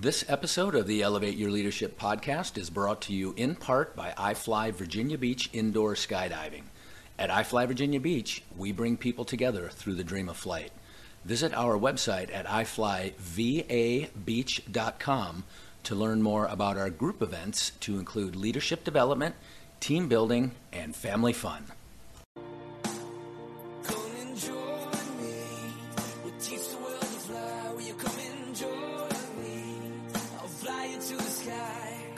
This episode of the Elevate Your Leadership podcast is brought to you in part by iFly Virginia Beach Indoor Skydiving. At iFly Virginia Beach, we bring people together through the dream of flight. Visit our website at iflyvabeach.com to learn more about our group events to include leadership development, team building, and family fun.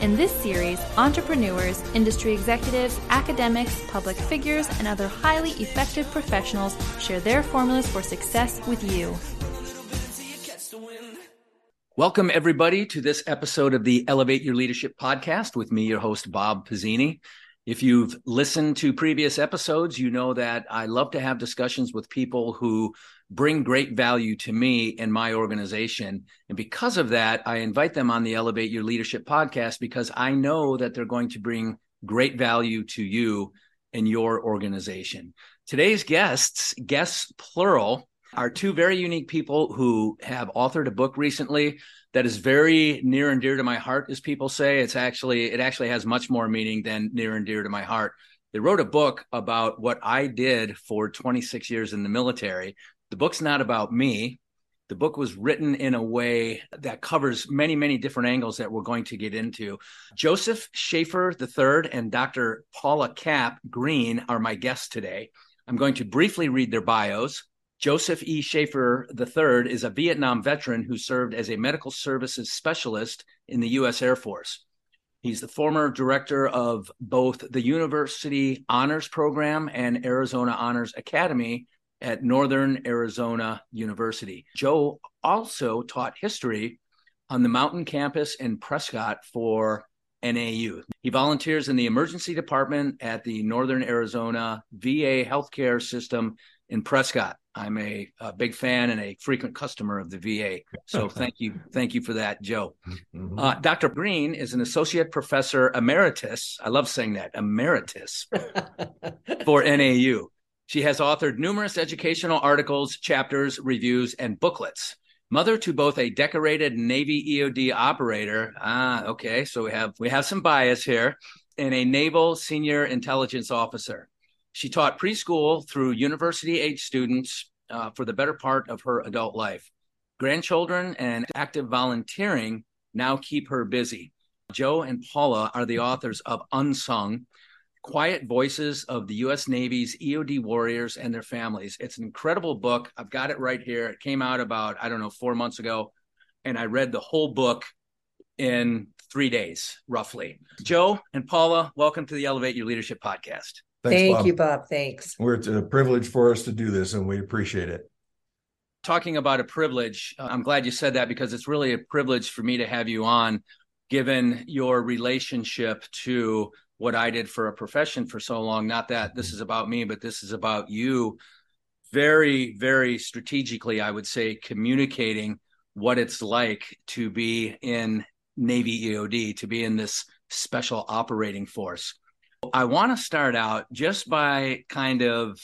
In this series, entrepreneurs, industry executives, academics, public figures, and other highly effective professionals share their formulas for success with you. Welcome, everybody, to this episode of the Elevate Your Leadership podcast with me, your host, Bob Pizzini. If you've listened to previous episodes, you know that I love to have discussions with people who bring great value to me and my organization. And because of that, I invite them on the Elevate Your Leadership podcast because I know that they're going to bring great value to you and your organization. Today's guests, guests plural, are two very unique people who have authored a book recently that is very near and dear to my heart as people say it's actually it actually has much more meaning than near and dear to my heart they wrote a book about what i did for 26 years in the military the book's not about me the book was written in a way that covers many many different angles that we're going to get into joseph Shaffer iii and dr paula Kapp Greene are my guests today i'm going to briefly read their bios Joseph E. Shaffer III is a Vietnam veteran who served as a medical services specialist in the U.S. Air Force. He's the former director of both the University Honors Program and Arizona Honors Academy at Northern Arizona University. Joe also taught history on the Mountain Campus in Prescott for NAU. He volunteers in the emergency department at the Northern Arizona VA healthcare system in Prescott. I'm a, a, big fan and a frequent customer of the VA. So thank you, thank you for that, Joe. Mm-hmm. Uh, Dr. Greene is an associate professor emeritus. I love saying that emeritus for NAU. She has authored numerous educational articles, chapters, reviews, and booklets. Mother to both a decorated Navy EOD operator. Ah, okay. So we have we have some bias here, and a naval senior intelligence officer. She taught preschool through university age students uh, for the better part of her adult life. Grandchildren and active volunteering now keep her busy. Joe and Paula are the authors of Unsung Quiet Voices of the U.S. Navy's EOD Warriors and Their Families. It's an incredible book. I've got it right here. It came out about, I don't know, four months ago. And I read the whole book in three days, roughly. Joe and Paula, welcome to the Elevate Your Leadership podcast. Thanks, Thank Bob. you, Bob. Thanks. We're, it's a privilege for us to do this, and we appreciate it. Talking about a privilege, uh, I'm glad you said that because it's really a privilege for me to have you on, given your relationship to what I did for a profession for so long. Not that this is about me, but this is about you. Very, very strategically, I would say, communicating what it's like to be in Navy EOD, to be in this special operating force. I want to start out just by kind of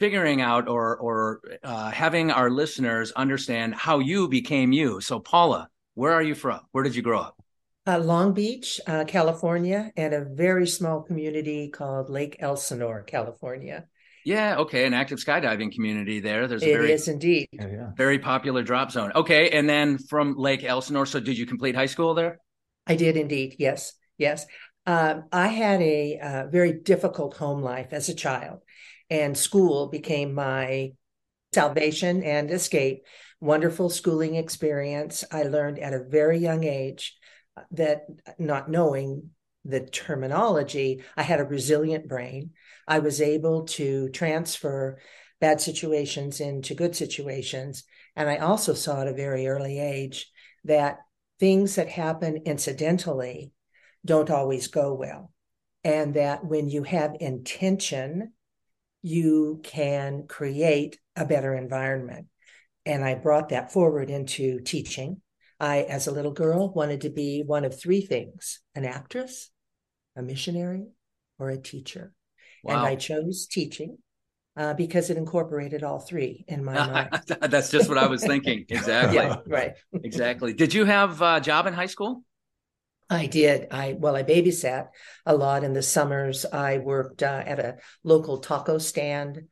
figuring out or or uh, having our listeners understand how you became you. So, Paula, where are you from? Where did you grow up? Uh, Long Beach, uh, California, and a very small community called Lake Elsinore, California. Yeah, okay, an active skydiving community there. There's a It very is indeed. Yeah, yeah. very popular drop zone. Okay, and then from Lake Elsinore. So, did you complete high school there? I did indeed. Yes, yes. Um, I had a uh, very difficult home life as a child, and school became my salvation and escape. Wonderful schooling experience. I learned at a very young age that not knowing the terminology, I had a resilient brain. I was able to transfer bad situations into good situations. And I also saw at a very early age that things that happen incidentally don't always go well. And that when you have intention, you can create a better environment. And I brought that forward into teaching. I, as a little girl, wanted to be one of three things an actress, a missionary, or a teacher. Wow. And I chose teaching uh, because it incorporated all three in my mind. That's just what I was thinking. Exactly. yeah, right. exactly. Did you have a job in high school? I did. I well, I babysat a lot in the summers. I worked uh, at a local taco stand.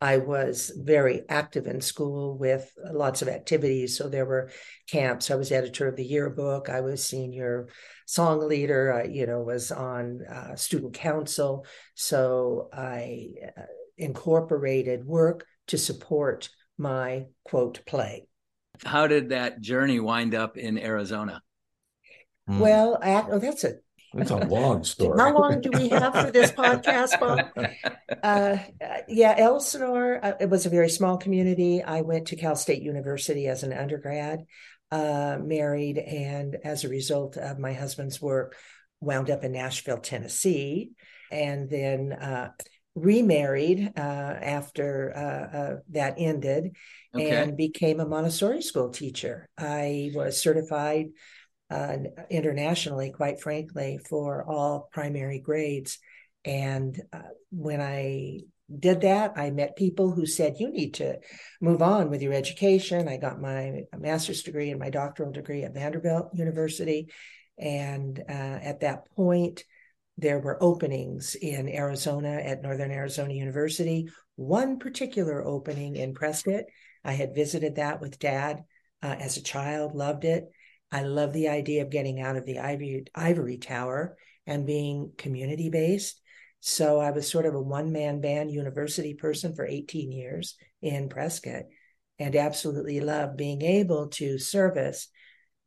I was very active in school with lots of activities. So there were camps. I was editor of the yearbook. I was senior song leader. I, you know, was on uh, student council. So I uh, incorporated work to support my quote play. How did that journey wind up in Arizona? Hmm. Well, at, oh, that's a It's a long story. How long do we have for this podcast, Bob? Uh, yeah, Elsinore, uh, it was a very small community. I went to Cal State University as an undergrad, uh, married, and as a result of my husband's work, wound up in Nashville, Tennessee, and then uh, remarried uh, after uh, uh, that ended Okay. and became a Montessori school teacher. I was certified uh, internationally, quite frankly, for all primary grades. And uh, when I did that, I met people who said, You need to move on with your education. I got my master's degree and my doctoral degree at Vanderbilt University. And uh, at that point, there were openings in Arizona at Northern Arizona University, one particular opening in Prescott. I had visited that with dad uh, as a child, loved it. I love the idea of getting out of the ivory, ivory tower and being community based. So I was sort of a one man band university person for 18 years in Prescott and absolutely loved being able to service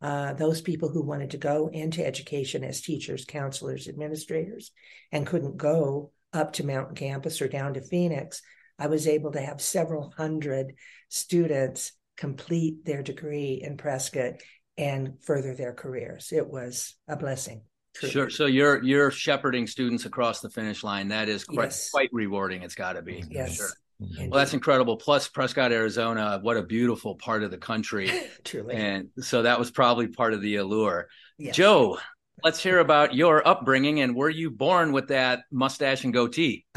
uh, those people who wanted to go into education as teachers, counselors, administrators, and couldn't go up to Mountain Campus or down to Phoenix. I was able to have several hundred students complete their degree in Prescott and further their careers. It was a blessing. truly. Sure. So you're you're shepherding students across the finish line. That is quite Yes. quite rewarding. It's got to be. for Yes. Sure. Indeed. Well, that's incredible. Plus, Prescott, Arizona, what a beautiful part of the country. truly. and so that was probably part of the allure. Yes. Joe, let's hear about your upbringing and were you born with that mustache and goatee?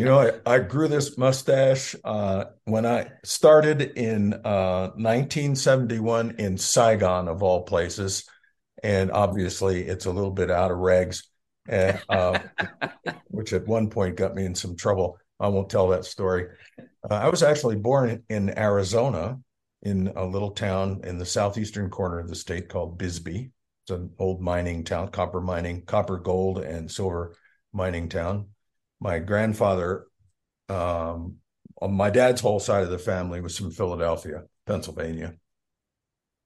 You know, I, I grew this mustache uh, when I started in uh, 1971 in Saigon, of all places. And obviously, it's a little bit out of regs, eh, uh, which at one point got me in some trouble. I won't tell that story. Uh, I was actually born in Arizona in a little town in the southeastern corner of the state called Bisbee. It's an old mining town, copper mining, copper, gold, and silver mining town my grandfather, um, on my dad's whole side of the family was from Philadelphia, Pennsylvania.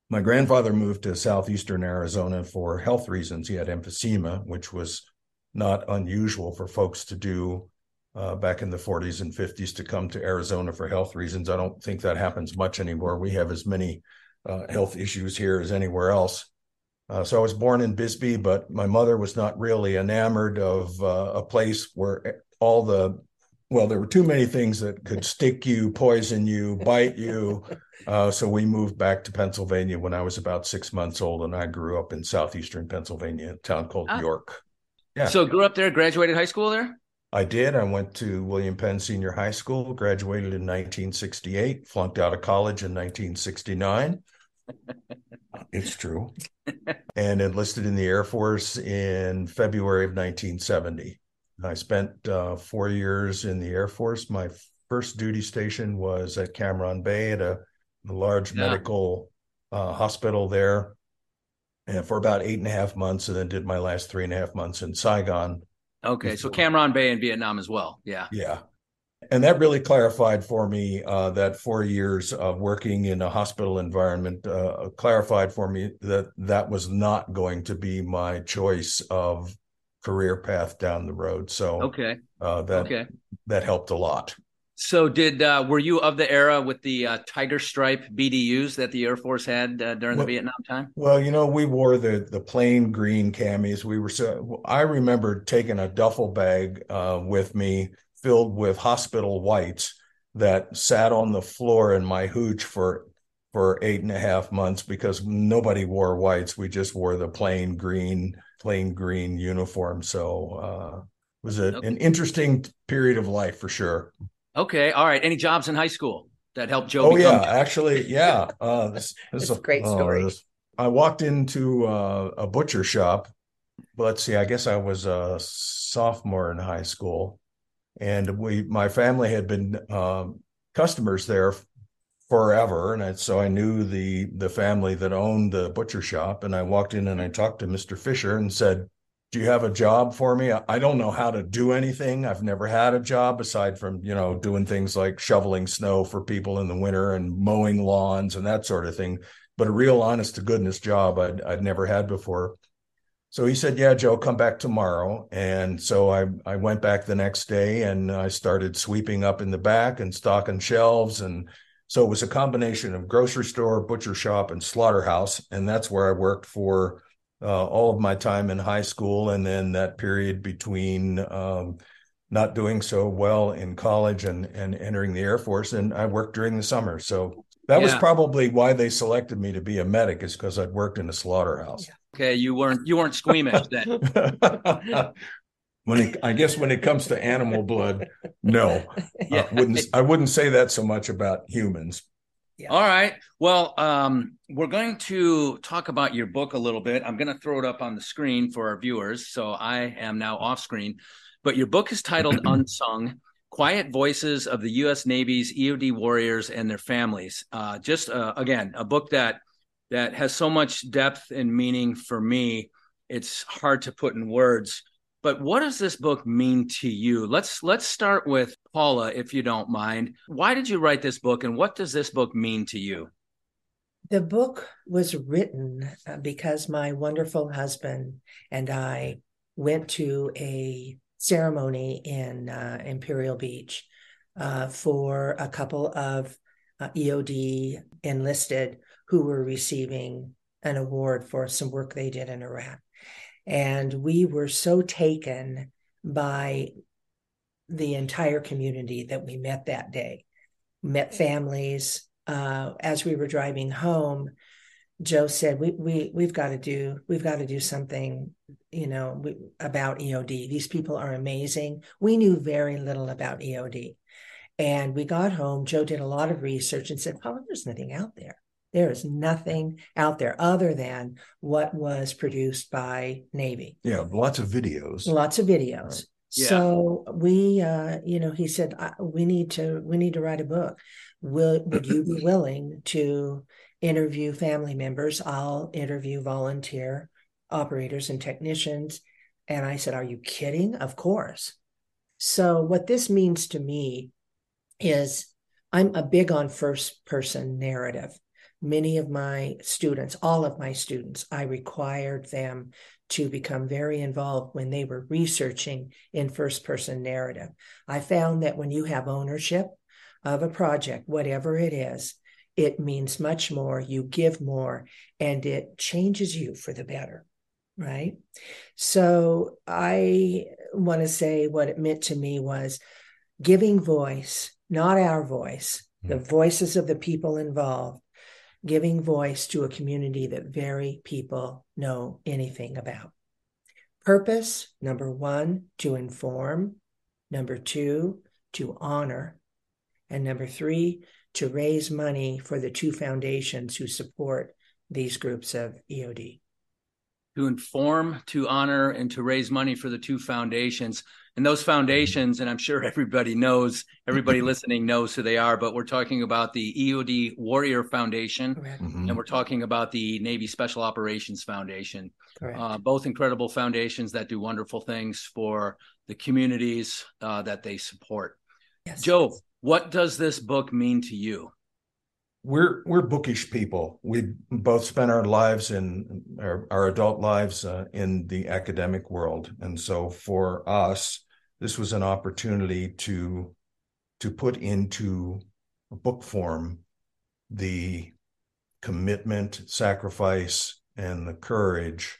My grandfather moved to southeastern Arizona for health reasons. He had emphysema, which was not unusual for folks to do uh, back in the 40s and 50s to come to Arizona for health reasons. I don't think that happens much anymore. We have as many uh, health issues here as anywhere else. Uh, so I was born in Bisbee, but my mother was not really enamored of uh, a place where all the well, there were too many things that could stick you, poison you, bite you. Uh, so we moved back to Pennsylvania when I was about six months old, and I grew up in southeastern Pennsylvania, a town called Ah. York. Yeah. So grew up there, graduated high school there? I did. I went to William Penn Senior High School, graduated in 1968, flunked out of college in 1969. It's true. And enlisted in the Air Force in February of 1970. I spent uh, four years in the Air Force. My first duty station was at Cam Ranh Bay at a, a large Yeah. medical uh, hospital there. and for about eight and a half months, and then did my last three and a half months in Saigon. Okay, so Cam Ranh Bay in Vietnam as well. Yeah. Yeah. And that really clarified for me uh, that four years of working in a hospital environment uh, clarified for me that that was not going to be my choice of career path down the road. So Okay. uh, that Okay. that helped a lot. So did uh, were you of the era with the uh, tiger stripe BDUs that the Air Force had uh, during Well- the Vietnam time? Well, you know, we wore the the plain green camis. We were so. I remember taking a duffel bag uh, with me filled with hospital whites that sat on the floor in my hooch for for eight and a half months because nobody wore whites. We just wore the plain green plain green uniform. So uh, it was a, Okay. an interesting period of life for sure. Okay. All right. Any jobs in high school that helped Joe? Oh become yeah, actually, yeah. Uh, this, this is a great oh, story. this- I walked into uh, a butcher shop. Let's see, I guess I was a sophomore in high school, and we, my family had been um, customers there forever, and I, so I knew the the family that owned the butcher shop. And I walked in and I talked to Mister Fisher and said, "Do you have a job for me? I, I don't know how to do anything. I've never had a job aside from you know doing things like shoveling snow for people in the winter and mowing lawns and that sort of thing. But a real honest to goodness job I'd I'd never had before." So he said, "Yeah, Joe, come back tomorrow." And so I I went back the next day and I started sweeping up in the back and stocking shelves and so it was a combination of grocery store, butcher shop, and slaughterhouse, and that's where I worked for uh, all of my time in high school, and then that period between um, not doing so well in college and and entering the Air Force, and I worked during the summer. So that was probably why they selected me to be a medic, is because I'd worked in a slaughterhouse. Okay. You weren't you weren't squeamish then. when it, I guess when it comes to animal blood, no, Yeah. I wouldn't. I wouldn't say that so much about humans. All right. Well, um, we're going to talk about your book a little bit. I'm going to throw it up on the screen for our viewers. So I am now off screen. But your book is titled Unsung Quiet Voices of the U.S. Navy's EOD Warriors and Their Families. Uh, just, uh, again, a book that that has so much depth and meaning for me. It's hard to put in words. But what does this book mean to you? Let's let's start with Paula, if you don't mind. Why did you write this book, and what does this book mean to you? The book was written uh, because my wonderful husband and I went to a ceremony in uh, Imperial Beach uh, for a couple of uh, EOD enlisted who were receiving an award for some work they did in Iraq. And we were so taken by the entire community that we met that day, met families. Uh, as we were driving home, Joe said, "We we we've got to do we've got to do something, you know, we, about EOD. These people are amazing. We knew very little about EOD, and we got home. Joe did a lot of research and said, "Paula, there's nothing out there. There is nothing out there other than what was produced by Navy. Yeah, lots of videos. Lots of videos." Yeah. So we, uh, you know, he said, "We need to we need to write a book. Will would you be willing to?" interview family members. I'll interview volunteer operators and technicians. And I said, Are you kidding? Of course. So, what this means to me is I'm a big on first person narrative. Many of my students, all of my students, I required them to become very involved when they were researching in first person narrative. I found that when you have ownership of a project, whatever it is, it means much more. You give more, and it changes you for the better. Right. So I want to say what it meant to me was giving voice, not our voice, the hmm. voices of the people involved, giving voice to a community that very people know anything about. Purpose number one, to inform. Number two, to honor. And number three, to raise money for the two foundations who support these groups of EOD. to inform, to honor, and to raise money for the two foundations. And those foundations, and I'm sure everybody knows, everybody listening knows who they are, but we're talking about the EOD Warrior Foundation, Correct. Mhm. and we're talking about the Navy Special Operations Foundation. Uh, both incredible foundations that do wonderful things for the communities uh, that they support. yes. Joe, what does this book mean to you? we're we're bookish people. We both spent our lives in our, our adult lives uh, in the academic world, and so for us, this was an opportunity to to put into book form the commitment, sacrifice, and the courage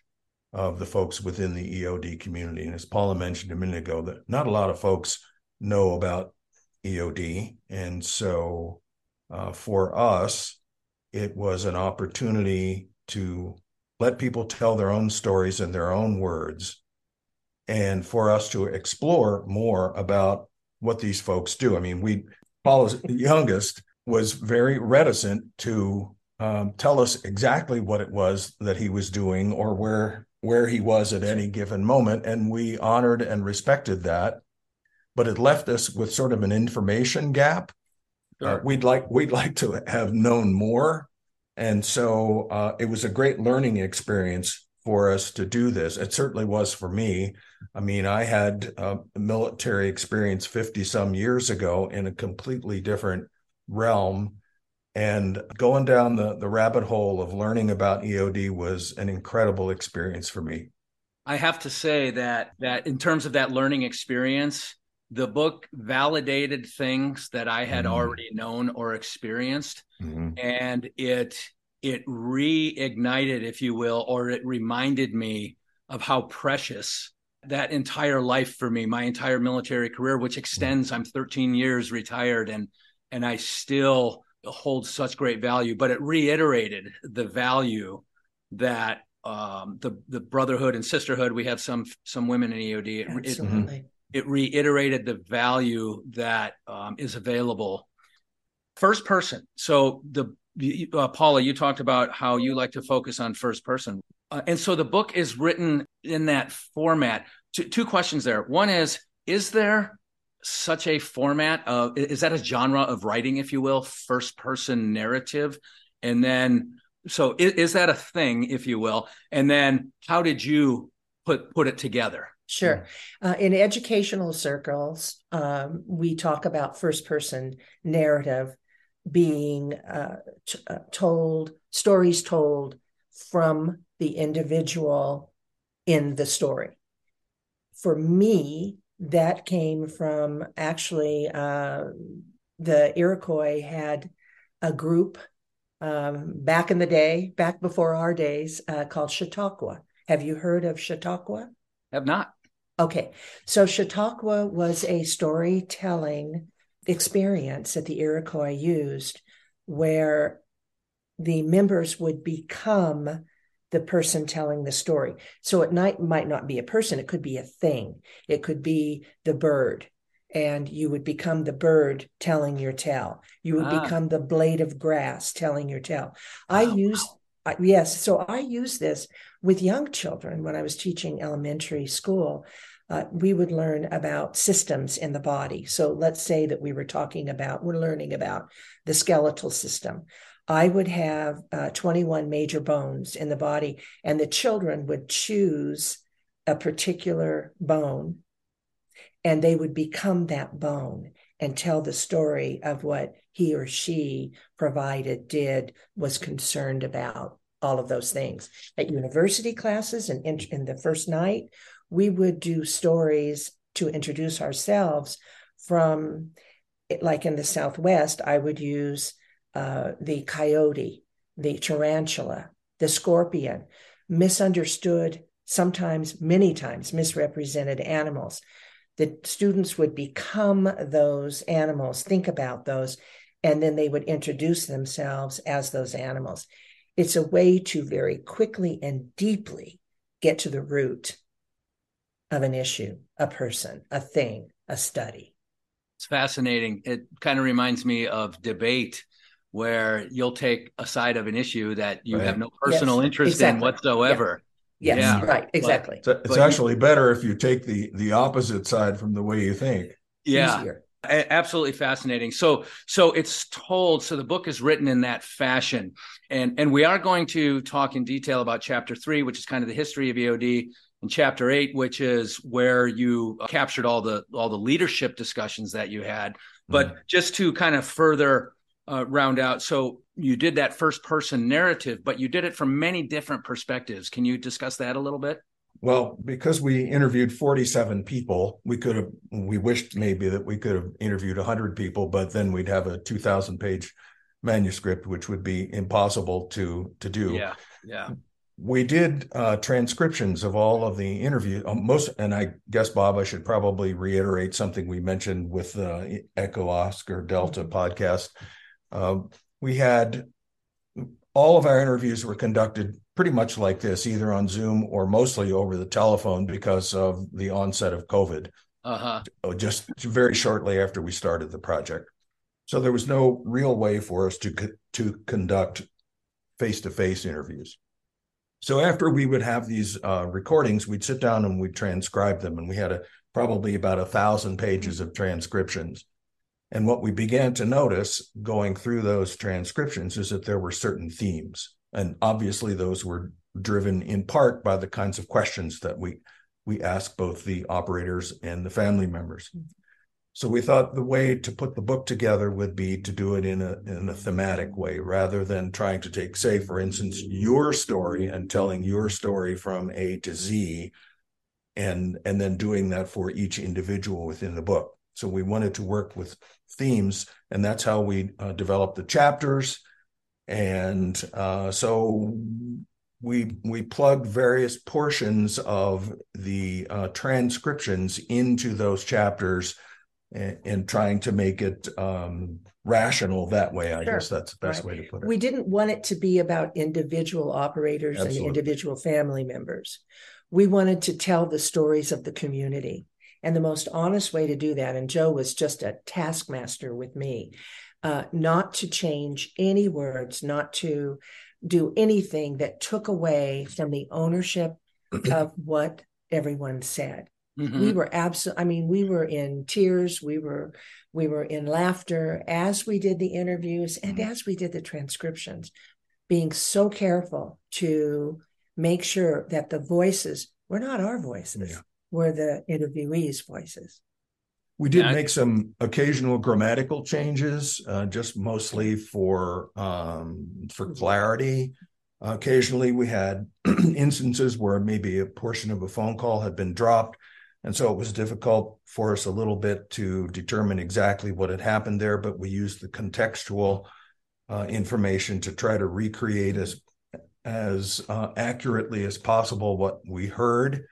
of the folks within the EOD community. And as Paula mentioned a minute ago, that not a lot of folks know about EOD, and so uh, for us, it was an opportunity to let people tell their own stories in their own words, and for us to explore more about what these folks do. I mean, we Paula's youngest was very reticent to um, tell us exactly what it was that he was doing or where where he was at any given moment, and we honored and respected that. But it left us with sort of an information gap uh, we'd like we'd like to have known more, and so uh, it was a great learning experience for us to do this. It certainly was for me. I mean, I had uh, military experience fifty some years ago in a completely different realm, and going down the the rabbit hole of learning about EOD was an incredible experience for me. I have to say that that in terms of that learning experience, the book validated things that I had Mm. already known or experienced, Mhm. and it it reignited, if you will, or it reminded me of how precious that entire life for me, my entire military career, which extends. I'm 13 years retired, and and I still hold such great value. But it reiterated the value that um, the the brotherhood and sisterhood. We have some some women in EOD. It, it, Absolutely. it reiterated the value that um, is available. First person. So the uh, Paula, you talked about how you like to focus on first person, uh, and so the book is written in that format. Two, two questions there. One is: Is there such a format of? Is that a genre of writing, if you will, first person narrative? And then, so is, is that a thing, if you will? And then, how did you put put it together? Sure. Uh, in educational circles, um, we talk about first person narrative being uh, t- uh, told, stories told from the individual in the story. For me, that came from actually uh, the Iroquois had a group um, back in the day, back before our days, uh, called Chautauqua. Have you heard of Chautauqua? Have not. Okay, so Chautauqua was a storytelling experience that the Iroquois used where the members would become the person telling the story. So it might, might not be a person, it could be a thing, it could be the bird. And you would become the bird telling your tale. You would Ah. become the blade of grass telling your tale. I Wow. use I, yes, so I use this with young children when I was teaching elementary school. Uh, we would learn about systems in the body. So let's say that we were talking about, we're learning about the skeletal system. I would have uh, 21 major bones in the body, and the children would choose a particular bone and they would become that bone and tell the story of what he or she provided, did, was concerned about, all of those things. At university classes and in, in the first night, we would do stories to introduce ourselves from, like in the Southwest, I would use uh, the coyote, the tarantula, the scorpion, misunderstood, sometimes, many times, misrepresented animals the students would become those animals, think about those, and then they would introduce themselves as those animals. It's a way to very quickly and deeply get to the root of an issue, a person, a thing, a study. It's fascinating. It kind of reminds me of debate where you'll take a side of an issue that you Right. have no personal Yes, interest exactly. in whatsoever. Yes, Yeah. right, exactly. It's, it's But actually better if you take the the opposite side from the way you think. yeah Easier. Absolutely fascinating so so it's told so the book is written in that fashion and and we are going to talk in detail about chapter three which is kind of the history of eod and chapter eight which is where you captured all the all the leadership discussions that you had. But just to kind of further uh, round out so you did that first person narrative but you did it from many different perspectives. Can you discuss that a little bit? Well, because we interviewed 47 people, we could have, we wished maybe that we could have interviewed 100 people, but then we'd have a 2,000 page manuscript, which would be impossible to to do. yeah yeah We did uh, transcriptions of all of the interview. um, most, and I guess Bob, I should probably reiterate something we mentioned with the Echo Oscar Delta podcast. Uh, we had all of our interviews were conducted pretty much like this, either on Zoom or mostly over the telephone because of the onset of COVID, uh-huh uh, just very shortly after we started the project. So there was no real way for us to to conduct face to face interviews. So after we would have these uh, recordings, we'd sit down and we'd transcribe them, and we had a, probably about a thousand pages of transcriptions. And what we began to notice going through those transcriptions is that there were certain themes, and obviously those were driven in part by the kinds of questions that we we asked both the operators and the family members. So we thought the way to put the book together would be to do it in a in a thematic way rather than trying to take, say, for instance, your story and telling your story from A to Z and and then doing that for each individual within the book. So we wanted to work with themes, and that's how we uh, developed the chapters. And uh, so we we plugged various portions of the uh, transcriptions into those chapters and, and trying to make it um, rational that way. I Sure. guess that's the best way to put it. We didn't want it to be about individual operators Absolutely. and individual family members. We wanted to tell the stories of the community. And the most honest way to do that, and Joe was just a taskmaster with me, uh, not to change any words, not to do anything that took away from the ownership of what everyone said Mhm. we were absolutely i mean we were in tears we were we were in laughter as we did the interviews and Mhm. as we did the transcriptions being so careful to make sure that the voices were not our voices Yeah. were the interviewees voices We did Yeah. make some occasional grammatical changes, uh, just mostly for um, for clarity. occasionally, we had instances where maybe a portion of a phone call had been dropped, and so it was difficult for us a little bit to determine exactly what had happened there. But we used the contextual uh, information to try to recreate as as uh, accurately as possible what we heard,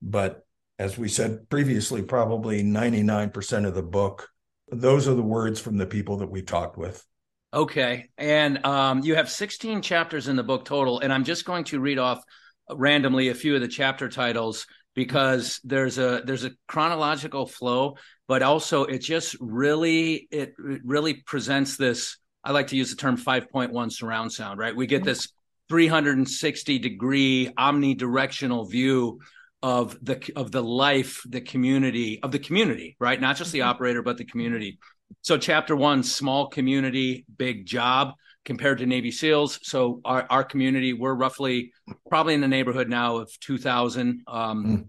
but as we said previously, probably 99% of the book, those are the words from the people that we talked with. Okay. And um, you have 16 chapters in the book total. And I'm just going to read off randomly a few of the chapter titles because there's a there's a chronological flow, but also it just really it, it really presents this. I like to use the term 5.1 surround sound, right? We get this 360 degree omnidirectional view of the of the life, the community of the community, right? Not just the mm-hmm. operator, but the community. So, chapter one, small community, big job compared to Navy SEALs. So, our, our community, we're roughly probably in the neighborhood now of 2,000 um,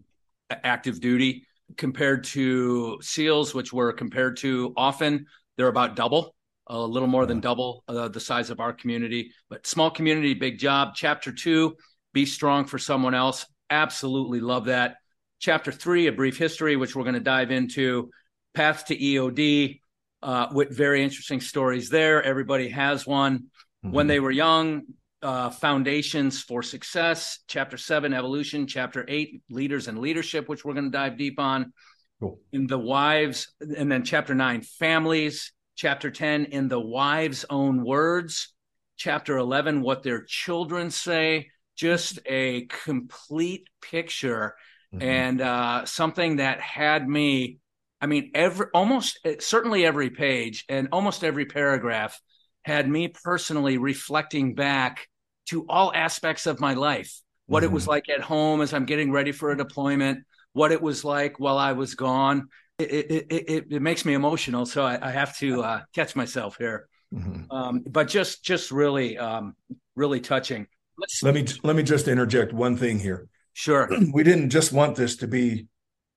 active duty compared to SEALs, which were compared to often, they're about double, a little more than double uh, the size of our community. But small community, big job. Chapter two, be strong for someone else. Absolutely love that. Chapter three, a brief history, which we're going to dive into. Path to EOD uh, with very interesting stories there. Everybody has one. When they were young, uh, foundations for success. Chapter seven, evolution. Chapter eight, leaders and leadership, which we're going to dive deep on. Cool. In the wives, and then chapter nine, families. Chapter 10, in the wives' own words. Chapter 11, what their children say. Just a complete picture Mhm. and uh, something that had me I mean, every almost certainly every page and almost every paragraph had me personally reflecting back to all aspects of my life what it was Mhm. like at home as I'm getting ready for a deployment, what it was like while I was gone. It it it, it, makes me emotional, so I, I have to uh, catch myself here. Mhm. Um, but just just really um, really touching. Let's Let me let me just interject one thing here. sure. we didn't just want this to be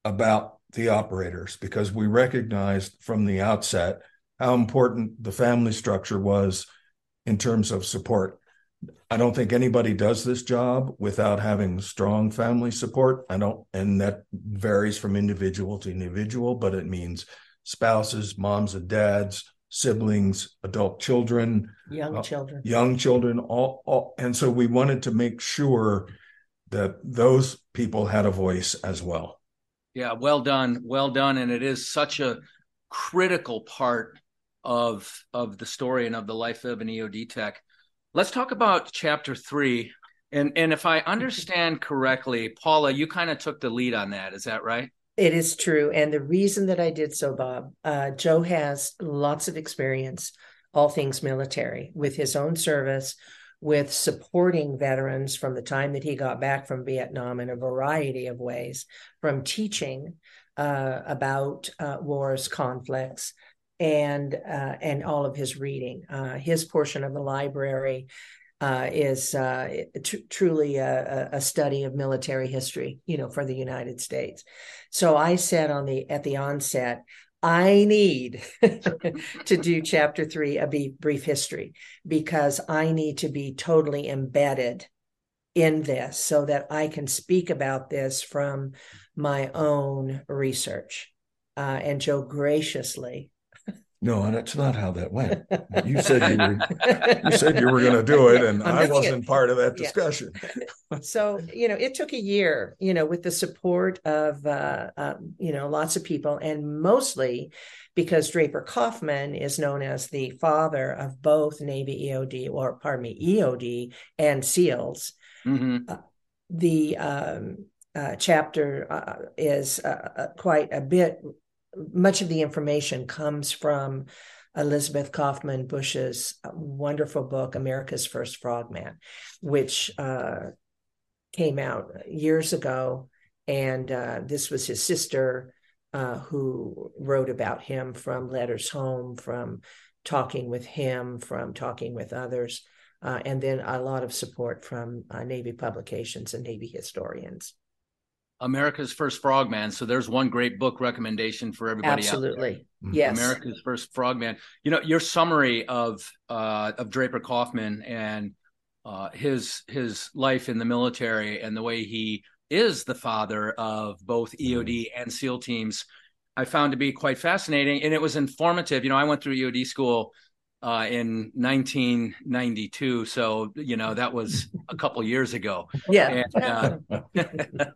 about the operators because we recognized from the outset how important the family structure was in terms of support. I don't think anybody does this job without having strong family support. I don't, and that varies from individual to individual, but it means spouses, moms and dads, siblings, adult children, Young Uh, children. young children, all, all, and so we wanted to make sure that those people had a voice as well. Yeah, well done, well done, and it is such a critical part of of the story and of the life of an EOD tech. Let's talk about chapter three, and and if I understand correctly, Paula, you kind of took the lead on that. Is that right? It is true. And the reason that I did so, Bob, uh, Joe has lots of experience, all things military, with his own service, with supporting veterans from the time that he got back from Vietnam in a variety of ways, from teaching uh, about uh, wars, conflicts, and uh, and all of his reading. Uh, his portion of the library uh, is uh, tr- truly a, a study of military history, you know, for the United States. So I said on the at the onset, I need to do chapter three, a brief, history, because I need to be totally embedded in this so that I can speak about this from my own research. Uh, and Joe graciously No, and that's not how that went. You said you were you said you were going to do it, and I'm I doing wasn't it. part of that Yeah. discussion. so you know it took a year you know with the support of uh, uh, you know lots of people and mostly because draper kauffman is known as the father of both navy eod or pardon me eod and seals hmm the um, uh, chapter uh, is uh, uh, quite a bit much of the information comes from Elizabeth Kauffman Bush's wonderful book, America's First Frogman, which uh, came out years ago. And uh, this was his sister uh, who wrote about him from letters home, from talking with him, from talking with others, uh, and then a lot of support from uh, Navy publications and Navy historians. America's First Frogman. So there's one great book recommendation for everybody. out there. Absolutely. Mhm. Yes. America's First Frogman. You know, your summary of uh, of Draper Kauffman and uh, his his life in the military and the way he is the father of both EOD and SEAL teams, I found to be quite fascinating, and it was informative. You know, I went through EOD school uh, in 1992, so you know that was a couple years ago. Yeah. And, uh,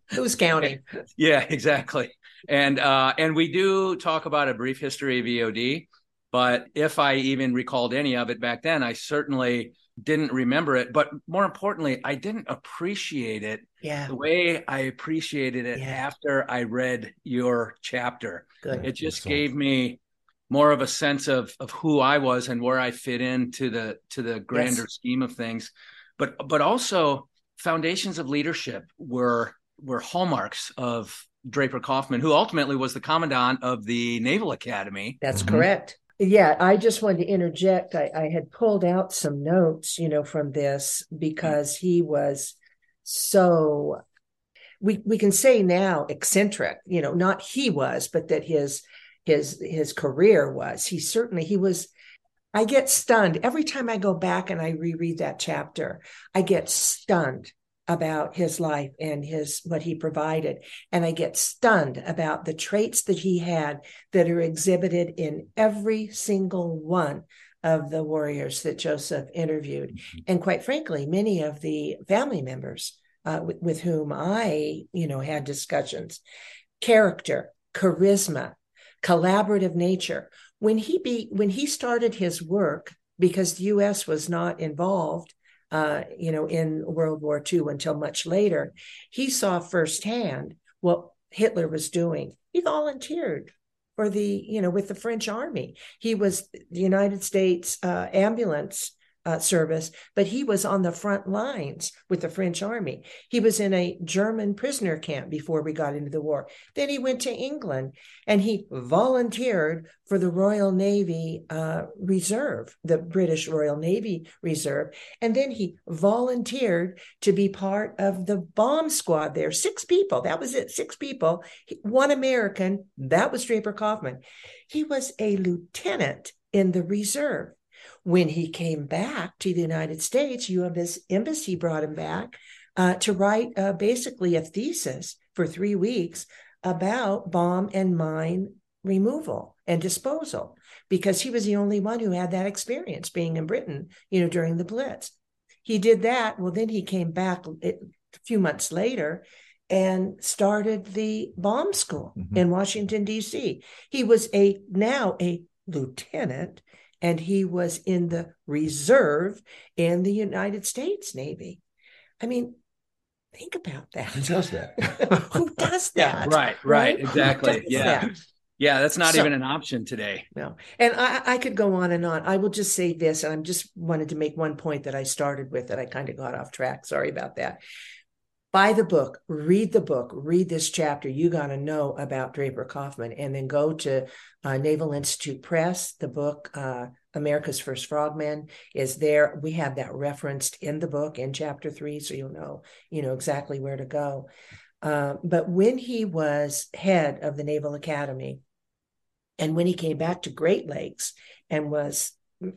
Who's counting? yeah, exactly. And uh, and we do talk about a brief history of EOD, but if I even recalled any of it back then, I certainly didn't remember it. But more importantly, I didn't appreciate it Yeah. the way I appreciated it Yeah. after I read your chapter. Good. It just Excellent. gave me more of a sense of of who I was and where I fit into the to the grander scheme of things. But but also foundations of leadership were were hallmarks of Draper Kauffman, who ultimately was the commandant of the Naval Academy. That's Mhm. correct. Yeah, I just wanted to interject. I, I had pulled out some notes, you know, from this because he was so we we can say now eccentric, you know, not he was, but that his his his career was. He certainly he was I get stunned every time I go back and I reread that chapter. I get stunned about his life and his what he provided and I get stunned about the traits that he had that are exhibited in every single one of the warriors that Joseph interviewed and quite frankly many of the family members uh, with, with whom I you know had discussions character charisma collaborative nature. When he be when he started his work because the US was not involved uh, you know in World War II until much later he saw firsthand what Hitler was doing. He volunteered for the you know with the French army. He was the United States uh, ambulance uh, service, but he was on the front lines with the French army. He was in a German prisoner camp before we got into the war. Then he went to England and he volunteered for the Royal Navy uh, Reserve, the British Royal Navy Reserve. And then he volunteered to be part of the bomb squad there. Six people, that was it, six people, one American, that was Draper Kauffman. He was a lieutenant in the reserve. When he came back to the United States, U.S. Embassy brought him back uh, to write uh, basically a thesis for three weeks about bomb and mine removal and disposal because he was the only one who had that experience being in Britain, you know, during the Blitz. He did that. Well, then he came back a few months later and started the bomb school mm-hmm. in Washington D.C. He was a now a lieutenant and he was in the reserve in the United States Navy. I mean, think about that. Who does that? Who does that? Yeah, right, right, exactly. Yeah. That? Yeah, that's not so, even an option today. No. And I, I could go on and on. I will just say this, and I'm just wanted to make one point that I started with that I kind of got off track. Sorry about that buy the book, read the book, read this chapter. You got to know about Draper Kauffman, and then go to uh, Naval Institute Press. The book, uh, America's First Frogman is there. We have that referenced in the book in chapter three, so you'll know, you know exactly where to go. Uh, but when he was head of the Naval Academy, and when he came back to Great Lakes and was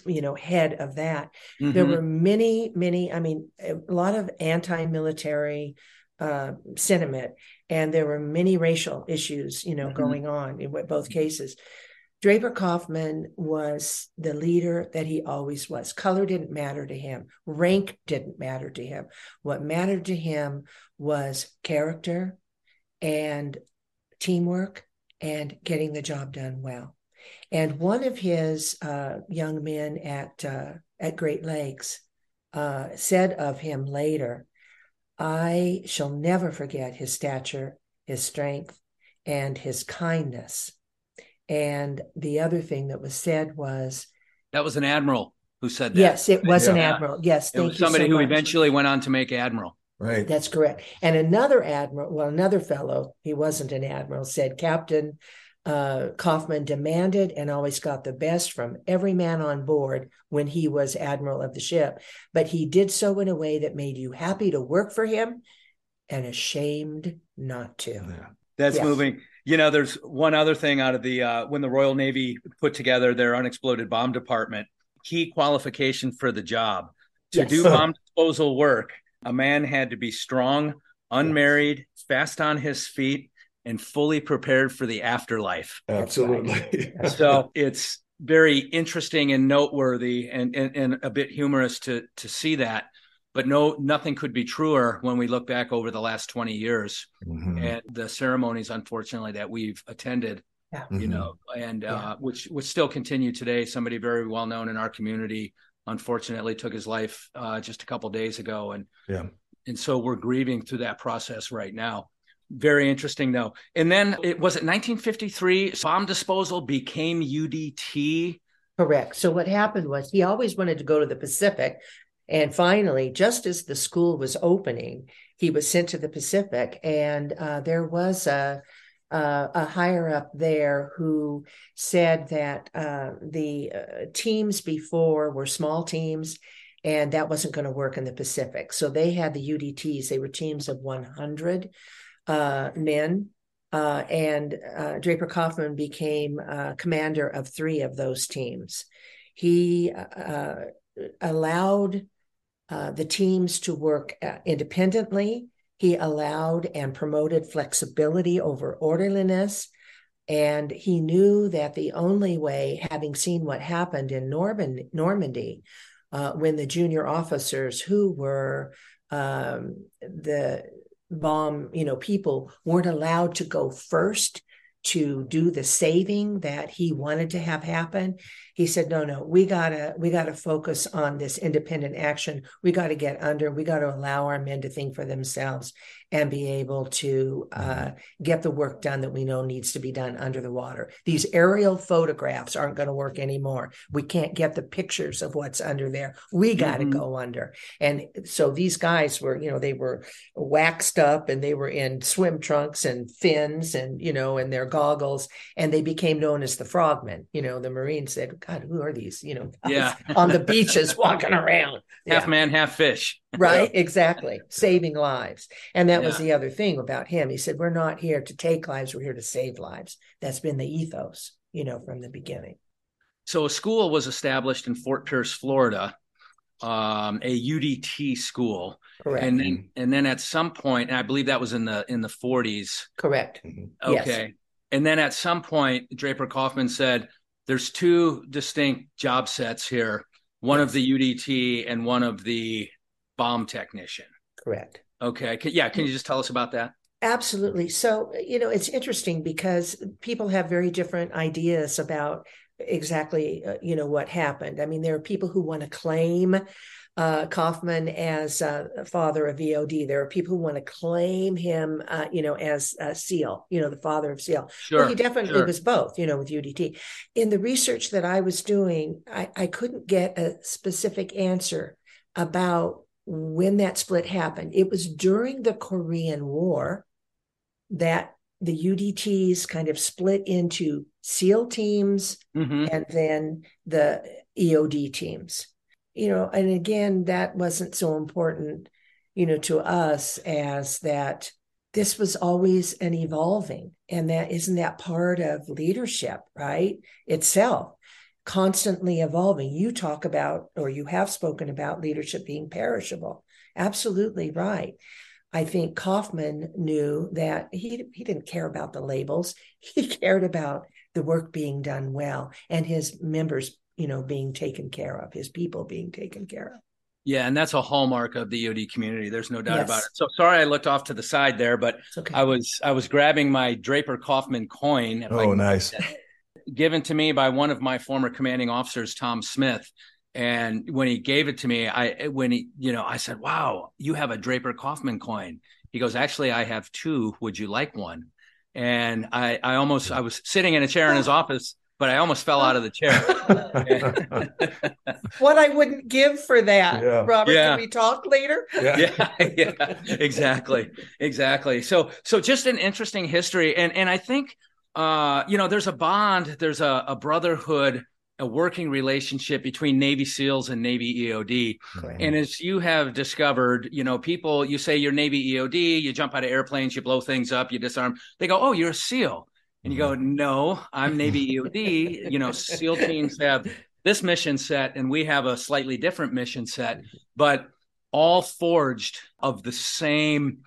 you know head of that. Mm-hmm. there were many many i mean a lot of anti-military uh, sentiment and there were many racial issues you know mm-hmm. going on in both cases. Draper kauffman was the leader that he always was. Color didn't matter to him. Rank didn't matter to him. What mattered to him was character and teamwork and getting the job done well and one of his uh, young men at uh, at Great Lakes uh, said of him later, "I shall never forget his stature, his strength, and his kindness." And the other thing that was said was, "That was an admiral who said that." Yes, it was yeah. an admiral. Yes, it was somebody so who much. eventually went on to make admiral. Right. That's correct. And another admiral, well, another fellow, he wasn't an admiral, said, Captain, uh, Kauffman demanded and always got the best from every man on board when he was admiral of the ship, but he did so in a way that made you happy to work for him and ashamed not to. Yeah. That's yes. moving. You know, there's one other thing out of the uh, when the Royal Navy put together their unexploded bomb department, key qualification for the job to yes. do bomb disposal work, a man had to be strong, unmarried, fast on his feet, and fully prepared for the afterlife. Absolutely. so it's very interesting and noteworthy and, and, and a bit humorous to to see that. But no, nothing could be truer when we look back over the last 20 years mm-hmm. and the ceremonies, unfortunately, that we've attended. Yeah. You mm-hmm. know, and yeah. uh, which which still continue today. Somebody very well known in our community, unfortunately, took his life uh, just a couple days ago, and yeah, and so we're grieving through that process right now. Very interesting, though. And then it was it 1953. Bomb disposal became UDT. Correct. So what happened was he always wanted to go to the Pacific, and finally, just as the school was opening, he was sent to the Pacific, and uh, there was a uh, a higher up there who said that uh, the uh, teams before were small teams and that wasn't going to work in the Pacific. So they had the UDTs, they were teams of 100 uh, men. Uh, and uh, Draper Kauffman became uh, commander of three of those teams. He uh, allowed uh, the teams to work independently. He allowed and promoted flexibility over orderliness. And he knew that the only way, having seen what happened in Norman, Normandy, when the junior officers who were um, the bomb, you know, people weren't allowed to go first to do the saving that he wanted to have happen he said no no we gotta we gotta focus on this independent action we gotta get under we gotta allow our men to think for themselves and be able to uh, get the work done that we know needs to be done under the water. These aerial photographs aren't going to work anymore. We can't get the pictures of what's under there. We got to Mhm. go under. And so these guys were, you know, they were waxed up and they were in swim trunks and fins and, you know, and their goggles, and they became known as the frogmen. You know, the Marines said, God, who are these? You know, Yeah. on the beaches walking around. half Yeah. man, half fish. Right, exactly. Saving lives. And that was the other thing about him. He said, We're not here to take lives, we're here to save lives. That's been the ethos, you know, from the beginning. So a school was established in Fort Pierce, Florida, um, a UDT school, Correct. and then and then at some point, and I believe that was in the in the 40s. Correct. Yes. Okay, and then at some point, Draper Kauffman said, "There's two distinct job sets here: one of the UDT and one of the bomb technician." Correct. Okay, Can- yeah, can you just tell us about that? Absolutely. So, you know, it's interesting because people have very different ideas about exactly, uh, you know, what happened. I mean, there are people who want to claim uh, Kauffman as uh, father of EOD. There are people who want to claim him, uh, you know, as uh, SEAL, you know, the father of SEAL. Sure, Well, he definitely sure. was both, you know, with UDT. In the research that I was doing, I, I couldn't get a specific answer about when that split happened. It was during the Korean War that the UDTs kind of split into SEAL teams Mhm. and then the EOD teams. You know, and again, that wasn't so important, you know, to us as that this was always an evolving. And that isn't that part of leadership, right? Itself, constantly evolving. You talk about, or you have spoken about leadership being perishable. Absolutely right. I think Kauffman knew that he he didn't care about the labels. He cared about the work being done well and his members, you know, being taken care of, his people being taken care of. Yeah, and that's a hallmark of the EOD community. There's no doubt Yes. about it. So sorry I looked off to the side there, but okay. I was I was grabbing my Draper Kauffman coin. Oh, can- nice. given to me by one of my former commanding officers, Tom Smith. And when he gave it to me, I when he, you know, I said, Wow, you have a Draper Kauffman coin. He goes, Actually, I have two. Would you like one? And I I almost I was sitting in a chair in his office, but I almost fell out of the chair. what I wouldn't give for that, Yeah. Robert. Yeah. Can we talk later? yeah, yeah, exactly, exactly. So, so just an interesting history, and and I think, uh, you know, there's a bond, there's a, a brotherhood, a working relationship between Navy SEALs and Navy EOD. Correct. And as you have discovered, you know, people, you say you're Navy EOD, you jump out of airplanes, you blow things up, you disarm. They go, oh, you're a SEAL. And you go, no, I'm Navy EOD. You know, SEAL teams have this mission set, and we have a slightly different mission set, but all forged of the same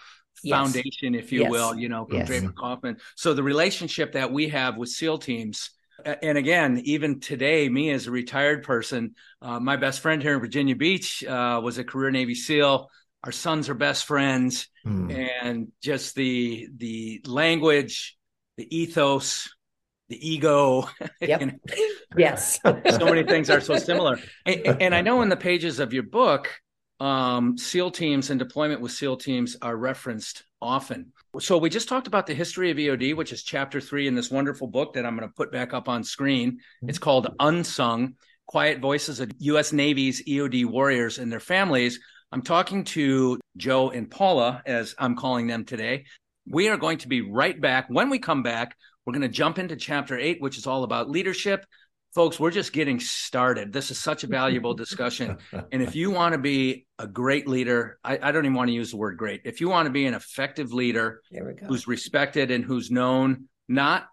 Yes. foundation, if you Yes. will, you know, from Yes. Draper Kauffman. So the relationship that we have with SEAL teams, and again, even today, me as a retired person, uh, my best friend here in Virginia Beach uh, was a career Navy SEAL. Our sons are best friends, Hmm. and just the the language, the ethos, the ego. Yep. you know, yes. so many things are so similar. And, and I know in the pages of your book, um, SEAL teams and deployment with SEAL teams are referenced often. So we just talked about the history of EOD, which is chapter three in this wonderful book that I'm going to put back up on screen. It's called Unsung Quiet Voices of U.S. Navy's EOD Warriors and Their Families. I'm talking to Joe and Paula, as I'm calling them today. We are going to be right back. When we come back, we're going to jump into chapter eight, which is all about leadership. Folks, we're just getting started. This is such a valuable discussion. And if you want to be a great leader, I, I don't even want to use the word great. If you want to be an effective leader there we go. who's respected and who's known not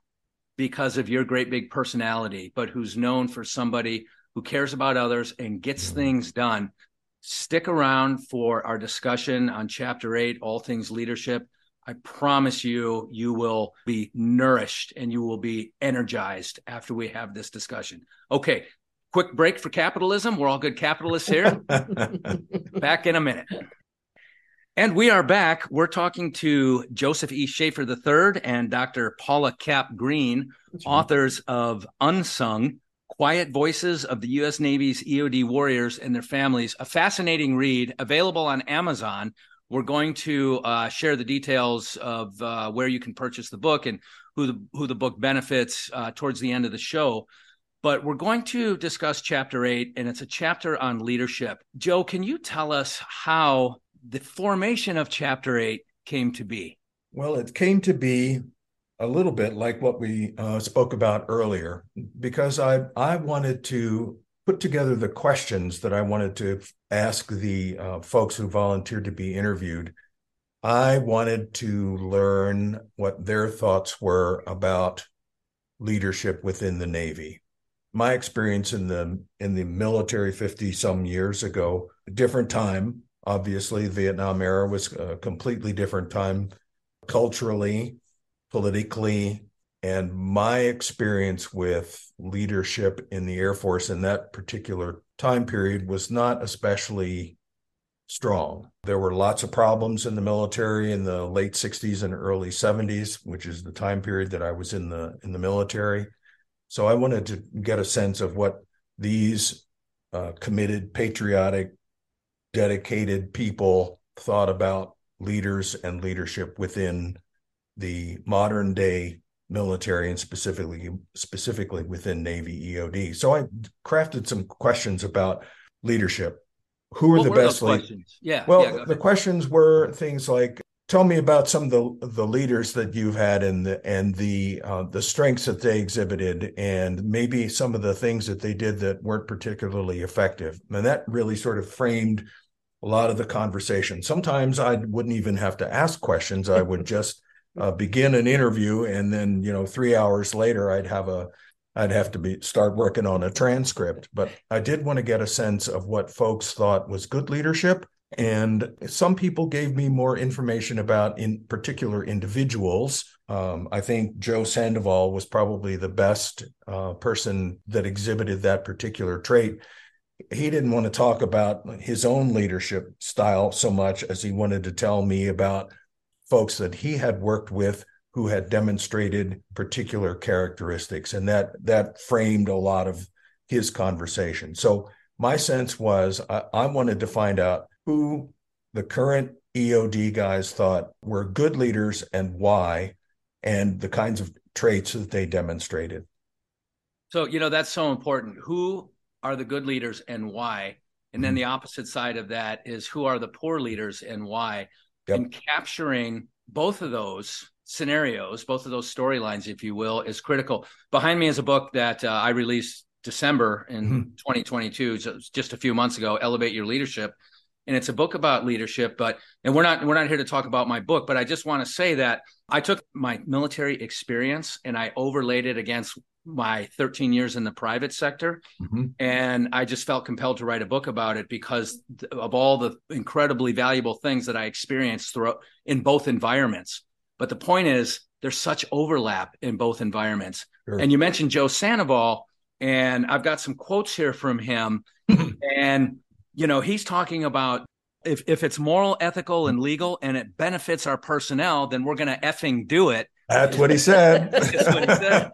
because of your great big personality, but who's known for somebody who cares about others and gets mm-hmm. things done, stick around for our discussion on chapter eight, All Things Leadership. I promise you, you will be nourished and you will be energized after we have this discussion. Okay, quick break for capitalism. We're all good capitalists here. back in a minute. And we are back. We're talking to Joseph E. Shaffer III and Dr. Paula Kapp Greene, authors of Unsung Quiet Voices of the U.S. Navy's EOD Warriors and Their Families, a fascinating read available on Amazon. We're going to uh, share the details of uh, where you can purchase the book and who the who the book benefits uh, towards the end of the show. But we're going to discuss chapter eight, and it's a chapter on leadership. Joe, can you tell us how the formation of chapter eight came to be? Well, it came to be a little bit like what we uh, spoke about earlier, because I I wanted to put together the questions that I wanted to ask the uh, folks who volunteered to be interviewed. I wanted to learn what their thoughts were about leadership within the Navy. My experience in the in the military 50 some years ago, different time. Obviously, Vietnam era was a completely different time culturally, politically, and my experience with leadership in the Air Force in that particular time period was not especially strong. There were lots of problems in the military in the late 60s and early 70s, which is the time period that I was in the in the military. So I wanted to get a sense of what these uh, committed, patriotic, dedicated people thought about leaders and leadership within the modern day military and specifically specifically within Navy EOD. So I crafted some questions about leadership. Who are What the best leaders? Yeah. Well, yeah, the questions were things like tell me about some of the the leaders that you've had and the and the uh, the strengths that they exhibited and maybe some of the things that they did that weren't particularly effective. And that really sort of framed a lot of the conversation. Sometimes I wouldn't even have to ask questions. I would just uh, begin an interview and then, you know, 3 hours later I'd have a I'd have to be start working on a transcript, but I did want to get a sense of what folks thought was good leadership and some people gave me more information about in particular individuals. Um, I think Joe Sandoval was probably the best uh, person that exhibited that particular trait. He didn't want to talk about his own leadership style so much as he wanted to tell me about folks that he had worked with who had demonstrated particular characteristics and that that framed a lot of his conversation so my sense was I, I wanted to find out who the current eod guys thought were good leaders and why and the kinds of traits that they demonstrated So, you know, that's so important. Who are the good leaders and why? And then Mhm. the opposite side of that is who are the poor leaders and why? Yep. And capturing both of those scenarios, both of those storylines, if you will, is critical. Behind me is a book that uh, I released December in Mhm. 2022, so just a few months ago, Elevate Your Leadership. And it's a book about leadership, but and we're not we're not here to talk about my book, but I just want to say that I took my military experience and I overlaid it against my 13 years in the private sector Mhm. and i just felt compelled to write a book about it because of all the incredibly valuable things that i experienced throughout in both environments but the point is there's such overlap in both environments Sure. and you mentioned joe sandoval and i've got some quotes here from him and you know he's talking about if, if it's moral ethical and legal and it benefits our personnel then we're going to effing do it that's what he said That's what he said.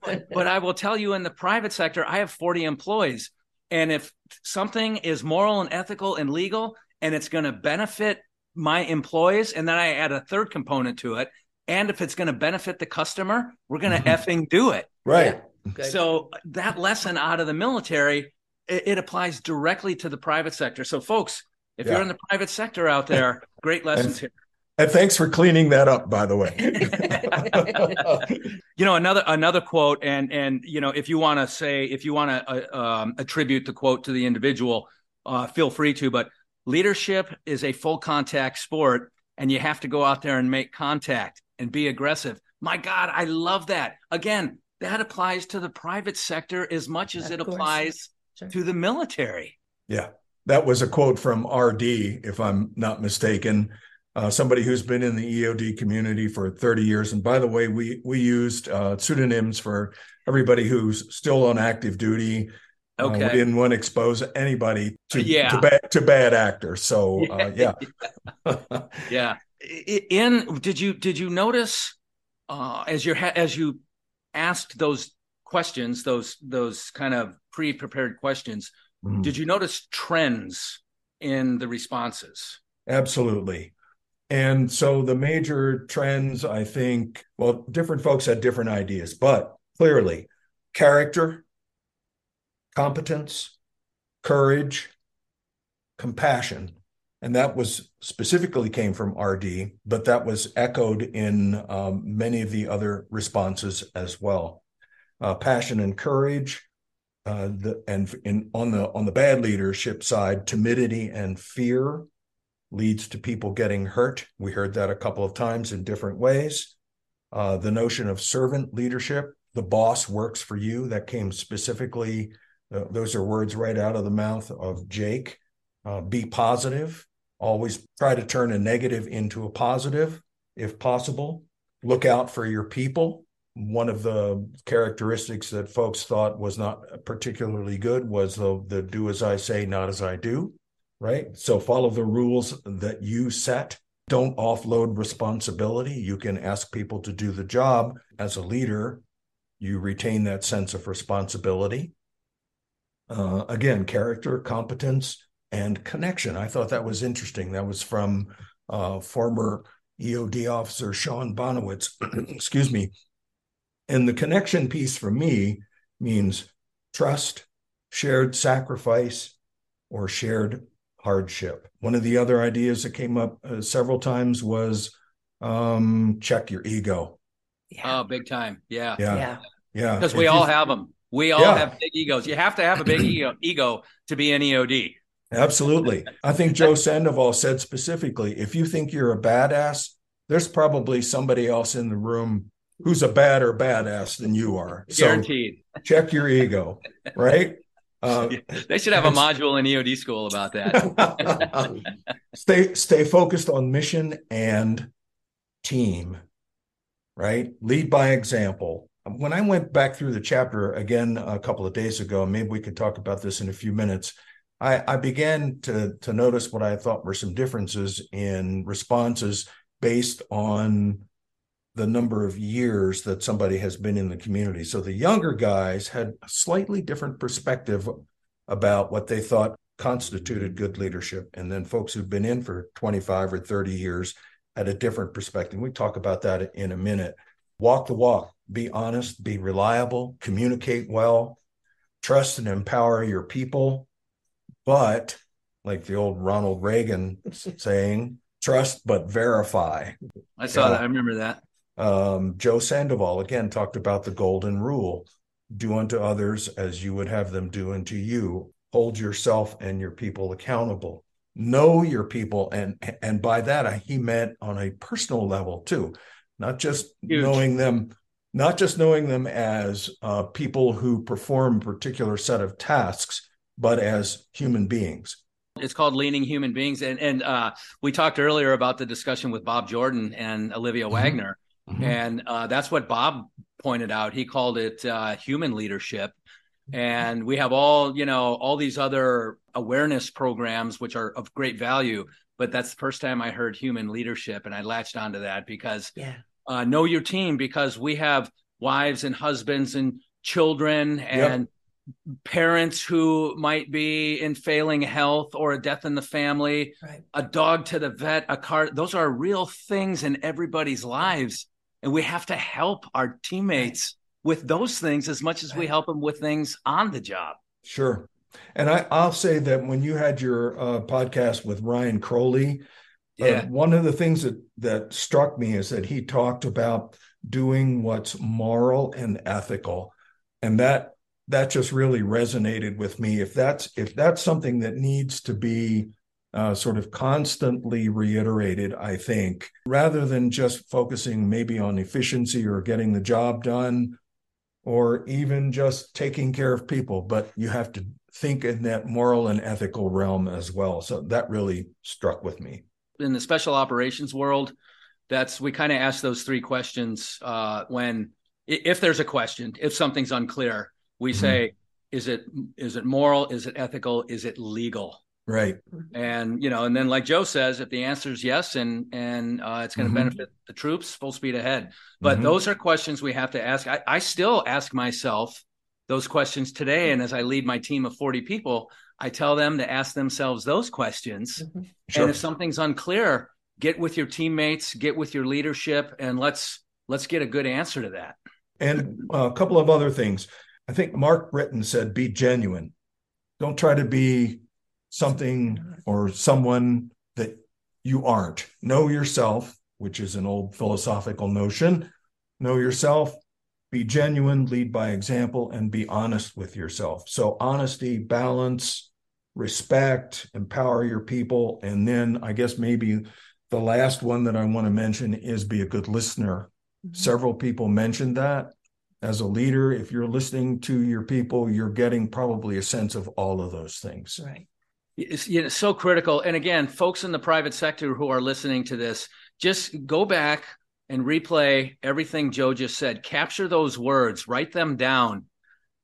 but, but I will tell you in the private sector, I have 40 employees. And if something is moral and ethical and legal and it's going to benefit my employees, and then I add a third component to it, and if it's going to benefit the customer, we're going to mm-hmm. effing do it. right Good. So that lesson out of the military, it, it applies directly to the private sector. So, folks, if Yeah. you're in the private sector out there, great lessons here. And thanks for cleaning that up by the way you know another another quote and and you know if you want to say if you want to uh, um, attribute the quote to the individual uh, feel free to but leadership is a full contact sport and you have to go out there and make contact and be aggressive my god i love that again that applies to the private sector as much as Of it course. applies Sure. to the military Yeah, that was a quote from RD, if I'm not mistaken. Uh, somebody who's been in the EOD community for 30 years. And by the way, we we used uh, pseudonyms for everybody who's still on active duty. Uh, we didn't want to expose anybody to Yeah. to bad to bad actors. So uh, yeah, yeah in did you did you notice uh as you ha- as you asked those questions those those kind of pre-prepared questions Mhm. did you notice trends in the responses Absolutely. And so the major trends, I think, well, different folks had different ideas, but clearly character, competence, courage, compassion. And that was specifically came from RD, but that was echoed in um, many of the other responses as well. Uh, passion and courage, uh, the, and in, on the on the bad leadership side, timidity and fear leads to people getting hurt. We heard that a couple of times in different ways. Uh, the notion of servant leadership, the boss works for you, that came specifically. Uh, those are words right out of the mouth of Jake. Uh, be positive. Always try to turn a negative into a positive if possible. Look out for your people. One of the characteristics that folks thought was not particularly good was the, the do as I say, not as I do right? So follow the rules that you set. Don't offload responsibility. You can ask people to do the job. As a leader, you retain that sense of responsibility. Uh, again, character, competence, and connection. I thought that was interesting. That was from uh, former EOD officer Sean Bonowitz. Excuse me. And the connection piece for me means trust, shared sacrifice, or shared hardship. One of the other ideas that came up uh, several times was um, check your ego. Yeah. Oh, big time. Yeah. Yeah. Yeah. yeah. Because we all have them. We all yeah. have big egos. You have to have a big ego, ego to be an EOD. Absolutely. I think Joe Sandoval said specifically if you think you're a badass, there's probably somebody else in the room who's a badder badass than you are. Guaranteed. Check your ego, right? Uh, they should have a module in EOD school about that. stay stay focused on mission and team, right? Lead by example. When I went back through the chapter again a couple of days ago, maybe we could talk about this in a few minutes. I, I began to to notice what I thought were some differences in responses based on the number of years that somebody has been in the community. So the younger guys had a slightly different perspective about what they thought constituted good leadership. And then folks who've been in for 25 or 30 years had a different perspective. We talk about that in a minute. Walk the walk, be honest, be reliable, communicate well, trust and empower your people. But like the old Ronald Reagan saying, trust but verify. I saw that. I remember that. Um, Joe Sandoval again talked about the golden rule do unto others as you would have them do unto you. Hold yourself and your people accountable. Know your people, and and by that he meant on a personal level too, not just Huge. knowing them, not just knowing them as uh, people who perform a particular set of tasks, but as human beings. It's called leaning Human Beings, and and uh, we talked earlier about the discussion with Bob Jordan and Olivia mm-hmm. Wagner Mm-hmm. And uh, that's what Bob pointed out. He called it uh, human leadership. And we have all, you know, all these other awareness programs, which are of great value. But that's the first time I heard human leadership. And I latched onto that because yeah. uh, know your team, because we have wives and husbands and children and yep. parents who might be in failing health or a death in the family, right. a dog to the vet, a car. Those are real things in everybody's lives and we have to help our teammates with those things as much as we help them with things on the job. Sure. And I, will say that when you had your uh, podcast with Ryan Crowley, uh, yeah. Uh, one of the things that that struck me is that he talked about doing what's moral and ethical, and that that just really resonated with me. If that's if that's something that needs to be uh, sort of constantly reiterated, I think, rather than just focusing maybe on efficiency or getting the job done or even just taking care of people, but you have to think in that moral and ethical realm as well. So that really struck with me. In the special operations world, that's we kind of ask those three questions uh, when if there's a question, if something's unclear, we mm-hmm. say, is it is it moral? Is it ethical? Is it legal? Right. And you know, and then like Joe says, if the answer is yes, and and uh, it's going to mm-hmm. benefit the troops, full speed ahead. But mm-hmm. those are questions we have to ask. I, I still ask myself those questions today. And as I lead my team of 40 people, I tell them to ask themselves those questions. Mhm. Sure. And if something's unclear, get with your teammates, get with your leadership, and let's let's get a good answer to that. And uh, a couple of other things. I think Mark Britton said, be genuine. Don't try to be something or someone that you aren't. Know yourself, which is an old philosophical notion. Know yourself, be genuine, lead by example, and be honest with yourself. So, honesty, balance, respect, empower your people. And then I guess maybe the last one that I want to mention is be a good listener. Mm-hmm. Several people mentioned that. As a leader, if you're listening to your people, you're getting probably a sense of all of those things. Right. It's you know, so critical. And again, folks in the private sector who are listening to this, just go back and replay everything Joe just said. Capture those words, write them down,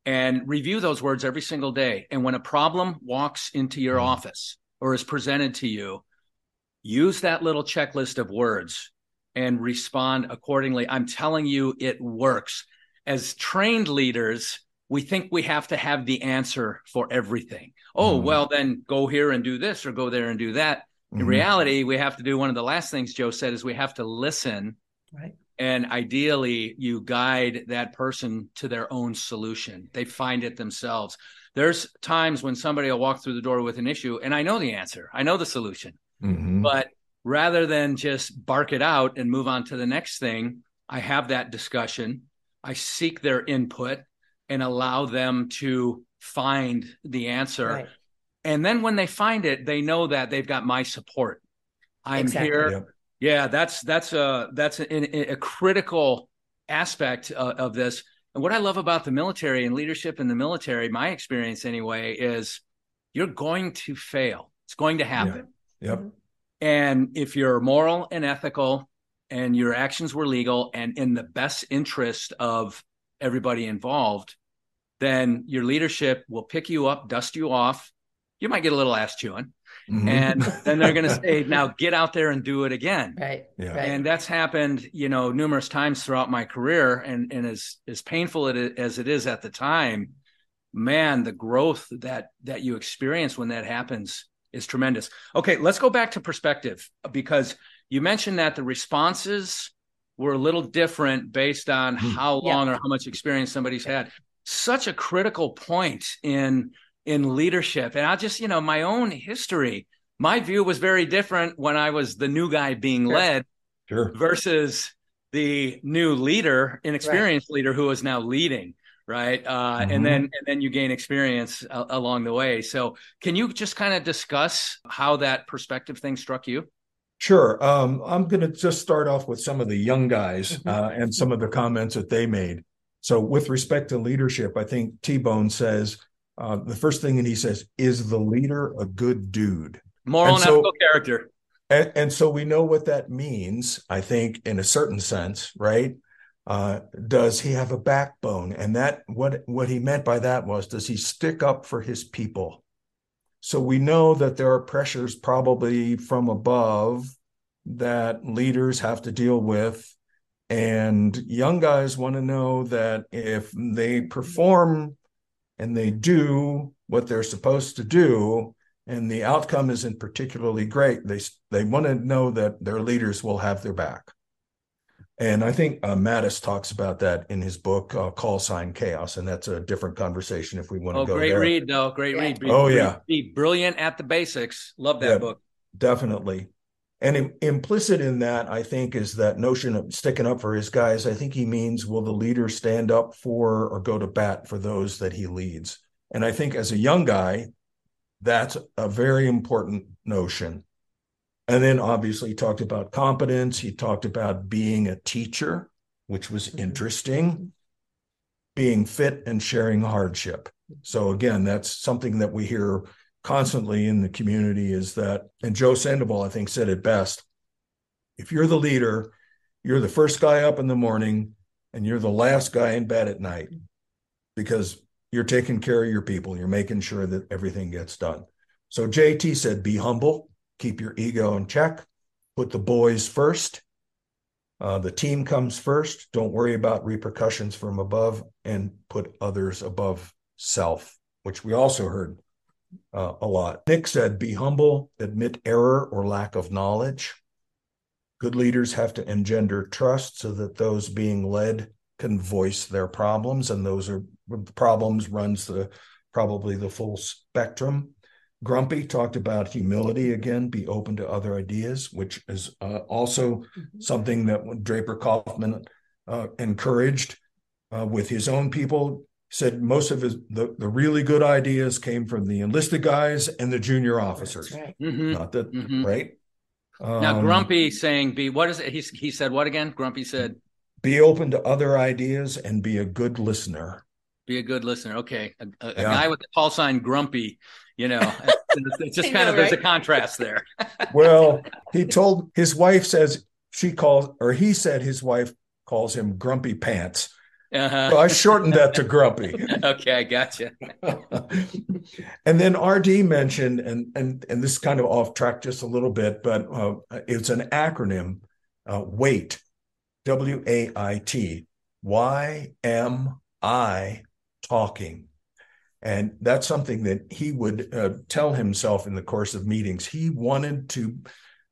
and review those words every single day. And when a problem walks into your office or is presented to you, use that little checklist of words and respond accordingly. I'm telling you, it works. As trained leaders, we think we have to have the answer for everything. Oh, Mhm. well, then go here and do this or go there and do that. In Mhm. reality, we have to do one of the last things Joe said is we have to listen Right. and ideally you guide that person to their own solution. They find it themselves. There's times when somebody will walk through the door with an issue and I know the answer. I know the solution. Mhm. But rather than just bark it out and move on to the next thing, I have that discussion. I seek their input and allow them to find the answer. Right. And then when they find it, they know that they've got my support. I'm Exactly. here. Yep. Yeah, that's that's a that's a, a critical aspect of, of this. And what I love about the military and leadership in the military, my experience anyway, is you're going to fail. It's going to happen. Yep. And if you're moral and ethical and your actions were legal and in the best interest of everybody involved, then your leadership will pick you up, dust you off. You might get a little ass chewing. Mhm. And then they're going to say, now get out there and do it again. Right. Yeah. Right. And that's happened, you know, numerous times throughout my career. And, and as, as painful it is, as it is at the time, man, the growth that, that you experience when that happens is tremendous. Okay. Let's go back to perspective because you mentioned that the responses were a little different based on Hmm. how Yeah. long or how much experience somebody's had. Such a critical point in, in leadership. And I just, you know, my own history, my view was very different when I was the new guy being Sure. led Sure. versus the new leader, inexperienced leader who is now leading, right? Uh, Mhm. And then and then you gain experience a- along the way. So, can you just kind of discuss how that perspective thing struck you? Sure. Um, I'm going to just start off with some of the young guys Mhm. uh, and some of the comments that they made. So, with respect to leadership, I think T Bone says uh, the first thing that he says is the leader a good dude, Moral And and, so- ethical character. and, and so we know what that means. I think in a certain sense, right? Uh, does he have a backbone? And that what what he meant by that was does he stick up for his people? So we know that there are pressures probably from above that leaders have to deal with. And young guys want to know that if they perform and they do what they're supposed to do, and the outcome isn't particularly great, they they want to know that their leaders will have their back. And I think uh, Mattis talks about that in his book, uh, Call Sign Chaos, and that's a different conversation if we want to Oh, go great there. read, though. Great Yeah. read. Be- Oh, yeah. Be brilliant at the basics. Love that Yeah. book. Definitely. And im- implicit in that, I think, is that notion of sticking up for his guys. I think he means will the leader stand up for or go to bat for those that he leads? And I think as a young guy, that's a very important notion. And then obviously he talked about competence. He talked about being a teacher, which was Mhm. interesting, being fit and sharing hardship. So again, that's something that we hear constantly in the community is that, and Joe Sandoval, I think, said it best. If you're the leader, you're the first guy up in the morning and you're the last guy in bed at night because you're taking care of your people. You're making sure that everything gets done. So JT said, be humble, keep your ego in check, put the boys first, Uh, the team comes first. Don't worry about repercussions from above and put others above self, which we also heard uh, a lot. Nick said, be humble, admit error or lack of knowledge. Good leaders have to engender trust so that those being led can voice their problems, and those are problems runs the probably the full spectrum. Grumpy talked about humility again, be open to other ideas, which is uh, also mm-hmm. something that Draper Kauffman uh, encouraged uh, with his own people. Said most of his the, the really good ideas came from the enlisted guys and the junior officers. Right. Mm-hmm. Not that Mhm. right. now, Um, Grumpy saying, "Be what is it?" He he said what again? Grumpy said, be open to other ideas and be a good listener. "Be a good listener." Okay, a, a, a guy with the call sign Grumpy. You know, it's, it's just kind know, of there's a contrast there. Well, he told his wife says she calls or he said his wife calls him grumpy pants. Uh-huh. So I shortened that to grumpy. okay, I gotcha. and then RD mentioned, and and and this is kind of off track just a little bit, but uh, it's an acronym. Uh, wait, W A I T. Why am I talking? And that's something that he would uh, tell himself in the course of meetings. He wanted to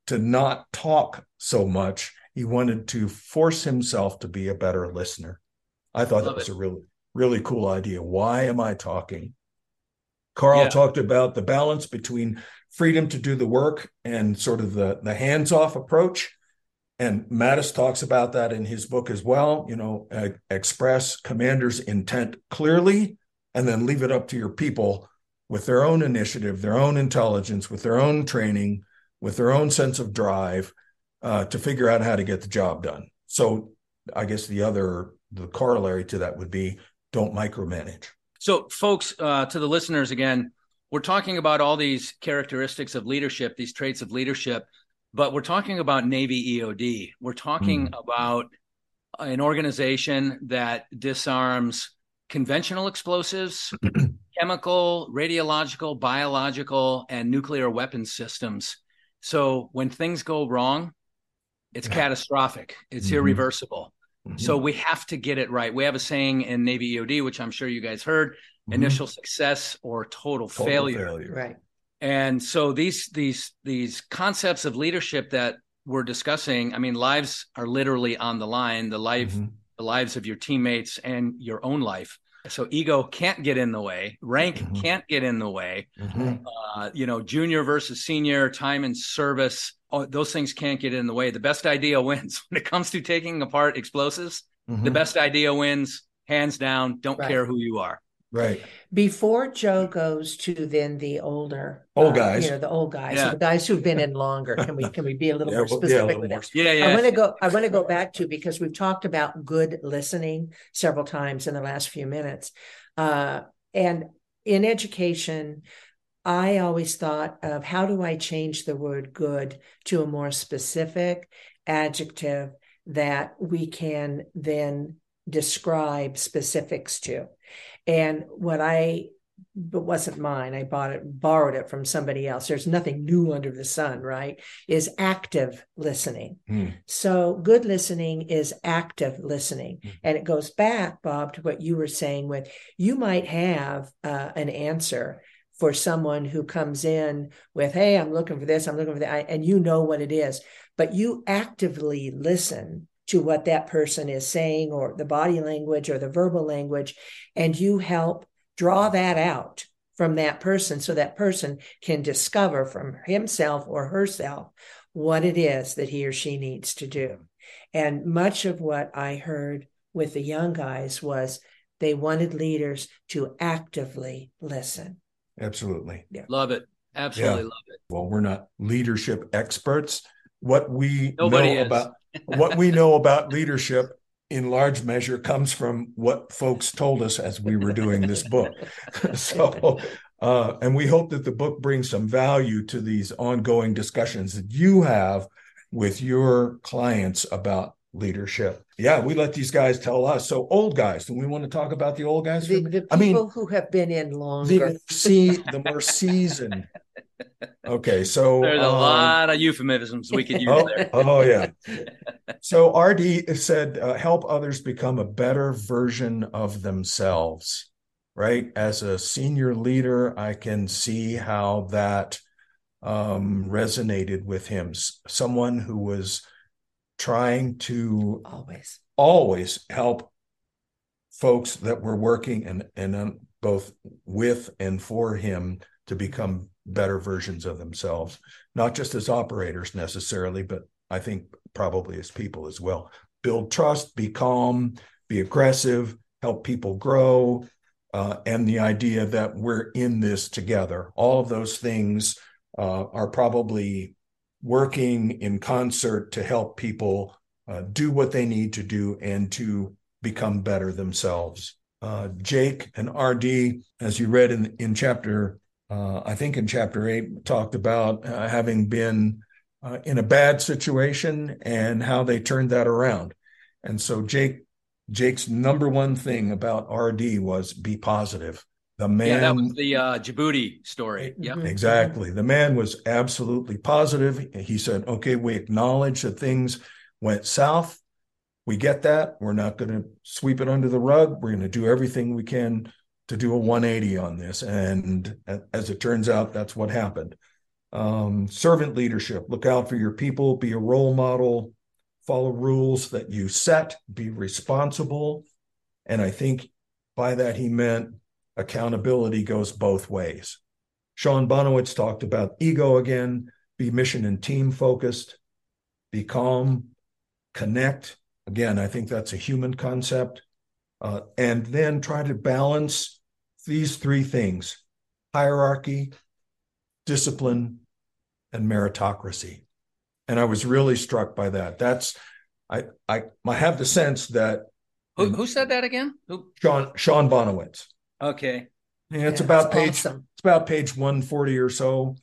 to not talk so much. He wanted to force himself to be a better listener. I thought that was it. a really really cool idea. Why am I talking? Carl Yeah. talked about the balance between freedom to do the work and sort of the, the hands off approach. And Mattis talks about that in his book as well. You know, uh, express commander's intent clearly and then leave it up to your people with their own initiative, their own intelligence, with their own training, with their own sense of drive uh, to figure out how to get the job done. So I guess the other, the corollary to that would be don't micromanage. So, folks, uh, to the listeners again, we're talking about all these characteristics of leadership, these traits of leadership, but we're talking about Navy EOD. We're talking about an organization that disarms conventional explosives, chemical, radiological, biological, and nuclear weapons systems. So, when things go wrong, it's Yeah. catastrophic, it's Mhm. irreversible. Mhm. So we have to get it right. We have a saying in Navy EOD, which I'm sure you guys heard: Mhm. initial success or total, Total failure. Right. And so these these these concepts of leadership that we're discussing, I mean, lives are literally on the line. The life, Mhm. The lives of your teammates and your own life. So ego can't get in the way. Rank Mhm. can't get in the way. Mhm. Uh, you know, junior versus senior, time and service. Oh, those things can't get in the way. The best idea wins when it comes to taking apart explosives the Mhm. best idea wins hands down don't Right. care who you are Right. Before Joe goes to then the older Old uh, guys. you know, the old guys, Yeah. the guys who've been in longer. Can we can we be a little Yeah, more well, yeah, specific little with more that? yeah I want to go. I want to go back to because we've talked about good listening several times in the last few minutes, uh, and in education, I always thought of how do I change the word "good" to a more specific adjective that we can then describe specifics to, and what I but wasn't mine. I bought it, borrowed it from somebody else. There's nothing new under the sun, right? Is active listening. Hmm. So good listening is active listening. Mhm. And it goes back, Bob, to what you were saying with you might have uh, an answer for someone who comes in with, Hey, I'm looking for this, I'm looking for that, and you know what it is, but you actively listen to what that person is saying or the body language or the verbal language, and you help draw that out from that person so that person can discover from himself or herself what it is that he or she needs to do. And much of what I heard with the young guys was they wanted leaders to actively listen. Absolutely. love it absolutely Yeah. love it Well, we're not leadership experts. What we Nobody know is. about what we know about leadership in large measure comes from what folks told us as we were doing this book. so uh, and we hope that the book brings some value to these ongoing discussions that you have with your clients about leadership. Yeah, we let these guys tell us. So old guys, do we want to talk about the old guys? for a The, minute? the I mean, people who have been in the longer. more, see, the more seasoned Okay, so There's a um, lot of euphemisms we could use Oh, there. oh yeah. So RD said, uh, help others become a better version of themselves. Right. As a senior leader, I can see how that um, resonated with him. Someone who was trying to Always. always help folks that were working and and um, both with and for him to become better versions of themselves not just as operators necessarily but i think probably as people as well build trust be calm be aggressive help people grow uh, and the idea that we're in this together all of those things uh, are probably working in concert to help people uh, do what they need to do and to become better themselves. Uh, Jake and RD, as you read in in chapter, uh, I think in chapter eight, talked about uh, having been uh, in a bad situation and how they turned that around. And so Jake, Jake's number one thing about RD was be positive. The man, Yeah, that was the uh, Djibouti story. Yep. Mhm. Exactly. The man was absolutely positive. He said, okay, we acknowledge that things went south. We get that. We're not going to sweep it under the rug. We're going to do everything we can to do a 180 on this. And as it turns out, that's what happened. Um, servant leadership look out for your people, be a role model, follow rules that you set, be responsible. And I think by that, he meant accountability goes both ways. Sean Bonowitz talked about ego again, be mission and team focused, be calm, connect. Again, I think that's a human concept. Uh, and then try to balance these three things hierarchy, discipline, and meritocracy. And I was really struck by that. That's, I, I, I have the sense that Who, who said that again? Who? Sean, Sean Bonowitz, Okay. yeah, it's Yeah, about page, awesome. it's about page 140 or so.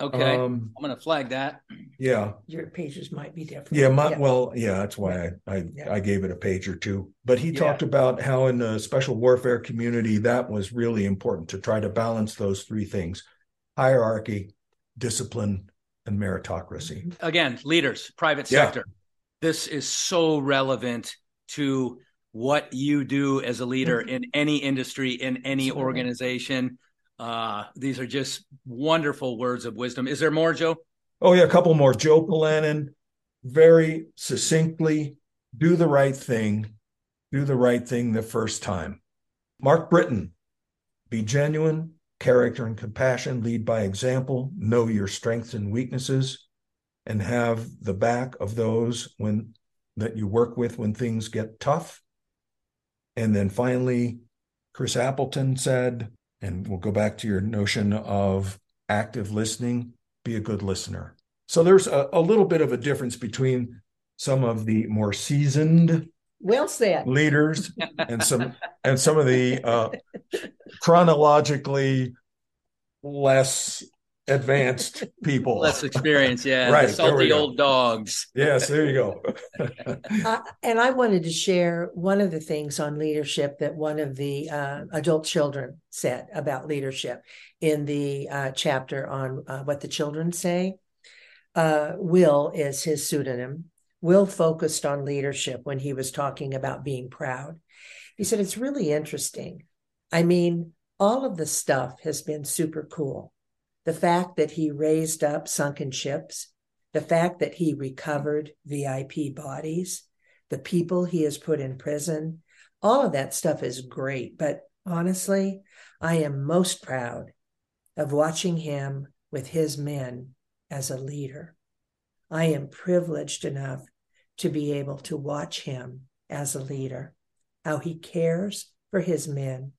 Okay. Um, I'm going to flag that. yeah. Your pages might be different. Yeah, my, well, yeah, that's why I, I, Yeah. I gave it a page or two. But he Yeah. talked about how in the special warfare community that was really important to try to balance those three things: hierarchy, discipline, and meritocracy. Again, leaders, private Yeah. sector. This is so relevant to what you do as a leader in any industry, in any Absolutely. organization. Uh, these are just wonderful words of wisdom. Is there more, Joe? Oh yeah, a couple more. Joe Polanin, very succinctly, do the right thing, do the right thing the first time. Mark Britton, be genuine, character and compassion, lead by example, know your strengths and weaknesses, and have the back of those when that you work with when things get tough. And then finally, Chris Appleton said, and we'll go back to your notion of active listening, be a good listener. So there's a, a little bit of a difference between some of the more seasoned Well said. leaders and some and some of the uh, chronologically less advanced people. Less experience, yeah. Right, the salty old dogs. yes, there you go. Uh, and I wanted to share one of the things on leadership that one of the uh, adult children said about leadership in the uh, chapter on uh, what the children say. Uh, Will is his pseudonym. Will focused on leadership when he was talking about being proud. He said, It's really interesting. I mean, all of the stuff has been super cool. The fact that he raised up sunken ships, the fact that he recovered VIP bodies, the people he has put in prison, all of that stuff is great. But honestly, I am most proud of watching him with his men as a leader. I am privileged enough to be able to watch him as a leader, how he cares for his men,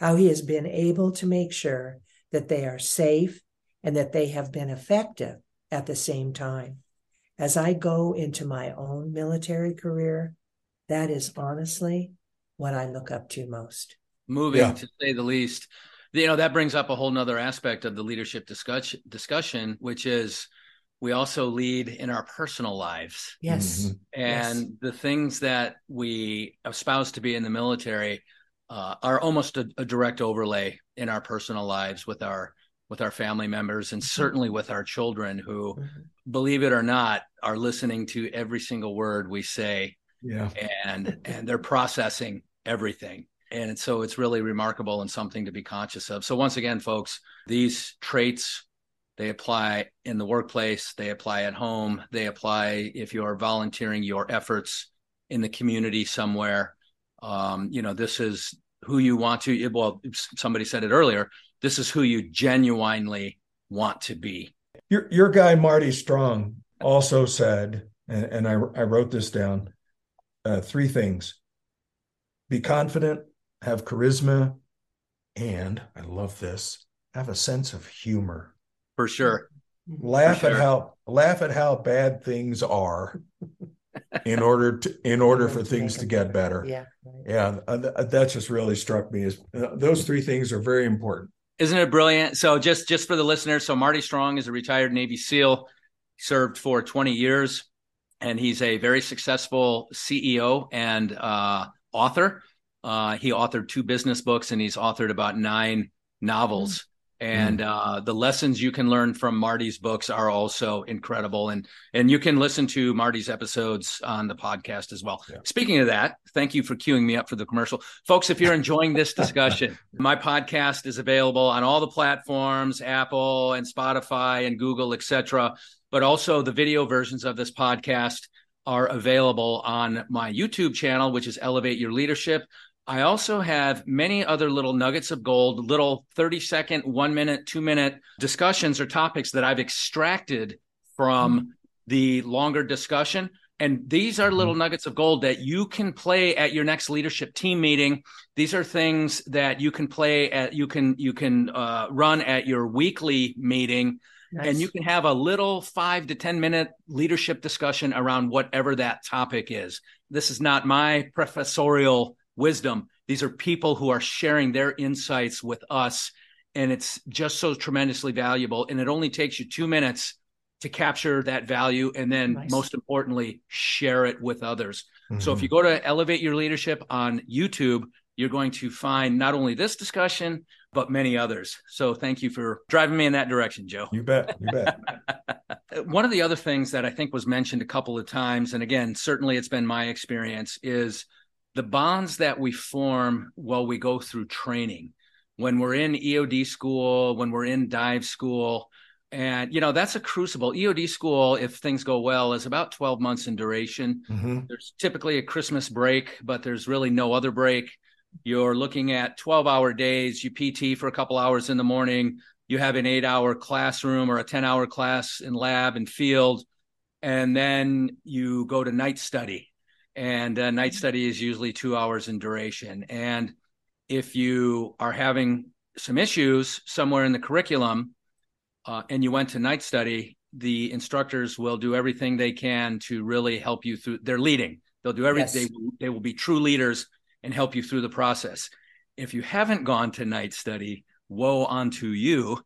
how he has been able to make sure that they are safe and that they have been effective at the same time. As I go into my own military career, that is honestly what I look up to most. moving Yeah. to say the least you know that brings up a whole nother aspect of the leadership discussion discussion which is we also lead in our personal lives Yes. Mhm. and Yes. the things that we espouse to be in the military uh, are almost a, a direct overlay in our personal lives with our with our family members and certainly with our children who Mhm. believe it or not are listening to every single word we say Yeah. and and they're processing everything and so it's really remarkable and something to be conscious of so once again folks these traits they apply in the workplace they apply at home they apply if you are volunteering your efforts in the community somewhere um, you know this is who you want to well somebody said it earlier this is who you genuinely want to be Your your guy Marty Strong also said, and, and I I wrote this down, uh, three things: be confident, have charisma, and I love this, have a sense of humor. for sure Laugh at sure. how laugh at how bad things are, in order to in order for things to get better. Yeah. Yeah, uh, that just really struck me as uh, those three things are very important. Isn't it brilliant? So just just for the listeners, so Marty Strong is a retired Navy SEAL, served for 20 years, and he's a very successful CEO and uh, author. Uh, he authored two business books and he's authored about nine novels. And uh, the lessons you can learn from Marty's books are also incredible, and and you can listen to Marty's episodes on the podcast as well. Yeah. Speaking of that, thank you for queuing me up for the commercial, folks. If you're enjoying this discussion, my podcast is available on all the platforms, Apple and Spotify and Google, etc. But also the video versions of this podcast are available on my YouTube channel, which is Elevate Your Leadership. I also have many other little nuggets of gold, little 30 second, one minute, two minute discussions or topics that I've extracted from the longer discussion. And these are little nuggets of gold that you can play at your next leadership team meeting. These are things that you can play at, you can, you can uh, run at your weekly meeting Nice. and you can have a little five to 10 minute leadership discussion around whatever that topic is. This is not my professorial wisdom. These are people who are sharing their insights with us. And it's just so tremendously valuable. And it only takes you two minutes to capture that value and then, Nice. most importantly, share it with others. So Mhm. if you go to Elevate Your Leadership on YouTube, you're going to find not only this discussion, but many others. So thank you for driving me in that direction, Joe. you bet, you bet. One of the other things that I think was mentioned a couple of times, and again, certainly it's been my experience, is the bonds that we form while we go through training. When we're in EOD school, when we're in dive school, and you know, that's a crucible. EOD school, if things go well, is about 12 months in duration. Mhm. There's typically a Christmas break, but there's really no other break. You're looking at 12 hour days. You PT for a couple hours in the morning. You have an eight hour classroom or a 10 hour class in lab and field. And then you go to night study. And uh, night study is usually two hours in duration. And if you are having some issues somewhere in the curriculum uh, and you went to night study, the instructors will do everything they can to really help you through. They're leading. They'll do everything. Yes. They, will, they will be true leaders and help you through the process. If you haven't gone to night study, woe unto you.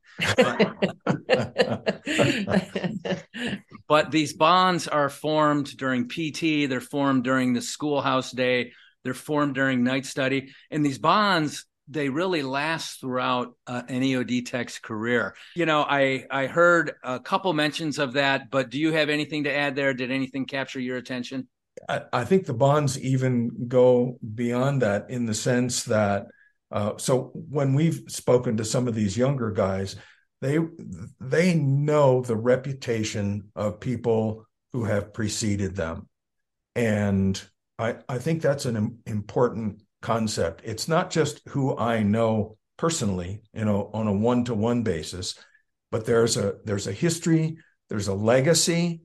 But these bonds are formed during PT, they're formed during the schoolhouse day, they're formed during night study. And these bonds, they really last throughout uh, an EOD tech's career. You know, I, I heard a couple mentions of that, but do you have anything to add there? Did anything capture your attention? I, I think the bonds even go beyond that in the sense that uh, so when we've spoken to some of these younger guys, they they know the reputation of people who have preceded them, and I I think that's an important concept. It's not just who I know personally, you know, on a one to one basis, but there's a there's a history, there's a legacy,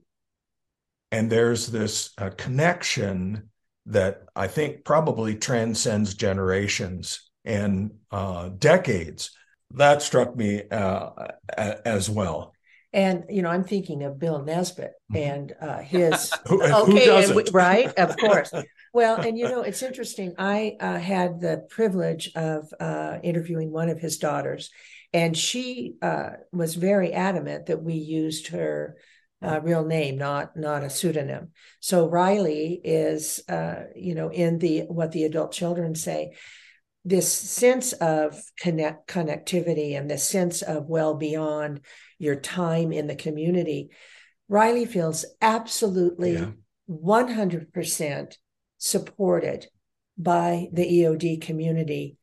and there's this uh, connection that I think probably transcends generations and uh, decades. That struck me uh, as well. And you know, I'm thinking of Bill Nesbitt Mhm. and uh, his Who, who okay, we- right? Of course. Well, and you know, it's interesting. I uh, had the privilege of uh, interviewing one of his daughters, and she uh, was very adamant that we used her uh, real name, not not a pseudonym. So Riley is, uh, you know, in the what the adult children say. This sense of connect connectivity and this sense of well beyond your time in the community riley feels absolutely Yeah. 100% supported by the eod community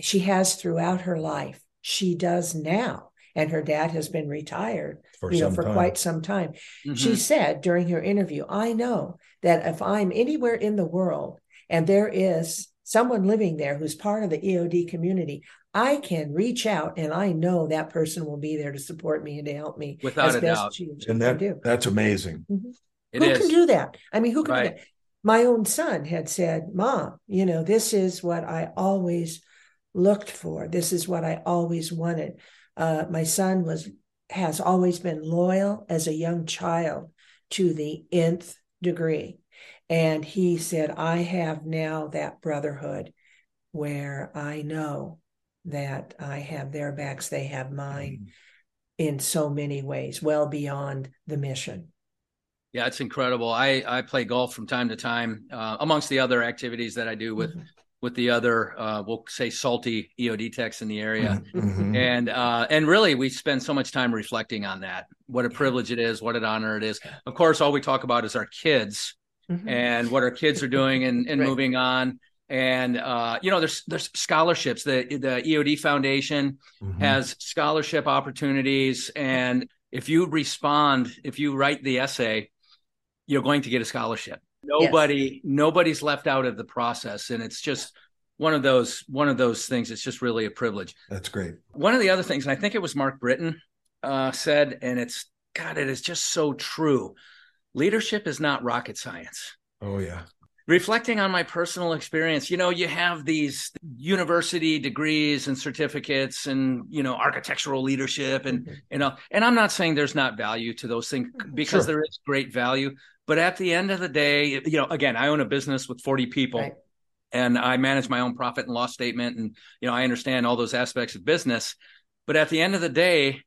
she has throughout her life she does now and her dad has been retired For you know some for time. quite some time Mhm. she said during her interview, I know that if I'm anywhere in the world and there is someone living there who's part of the EOD community, I can reach out and I know that person will be there to support me and to help me Without as a best doubt. and that do. that's amazing. It who is. can do that? I mean, who can Right. do that? My own son had said, Mom, you know, this is what I always looked for. This is what I always wanted. Uh, my son was has always been loyal as a young child to the nth degree. And he said, I have now that brotherhood where I know that I have their backs, they have mine in so many ways, well beyond the mission. Yeah, it's incredible. I I play golf from time to time, uh, amongst the other activities that I do with Mhm. with the other, uh, we'll say, salty EOD techs in the area. Mhm. And uh, and really, we spend so much time reflecting on that. What a privilege it is. What an honor it is. Of course, all we talk about is our kids Mhm. and what our kids are doing and, and Right. moving on. And uh, you know, there's there's scholarships. The the EOD Foundation Mhm. has scholarship opportunities, and if you respond, if you write the essay, you're going to get a scholarship. Nobody nobody's left out of the process, and it's just one of those one of those things. It's just really a privilege. That's great. One of the other things, and I think it was Mark Britton uh, said, and it's God, it is just so true. Leadership is not rocket science. Oh yeah. Reflecting on my personal experience, you know, you have these university degrees and certificates and, you know, architectural leadership and, you know, and I'm not saying there's not value to those things because Sure. there is great value. But at the end of the day, you know, again, I own a business with 40 people Right. and I manage my own profit and loss statement. And, you know, I understand all those aspects of business. But at the end of the day,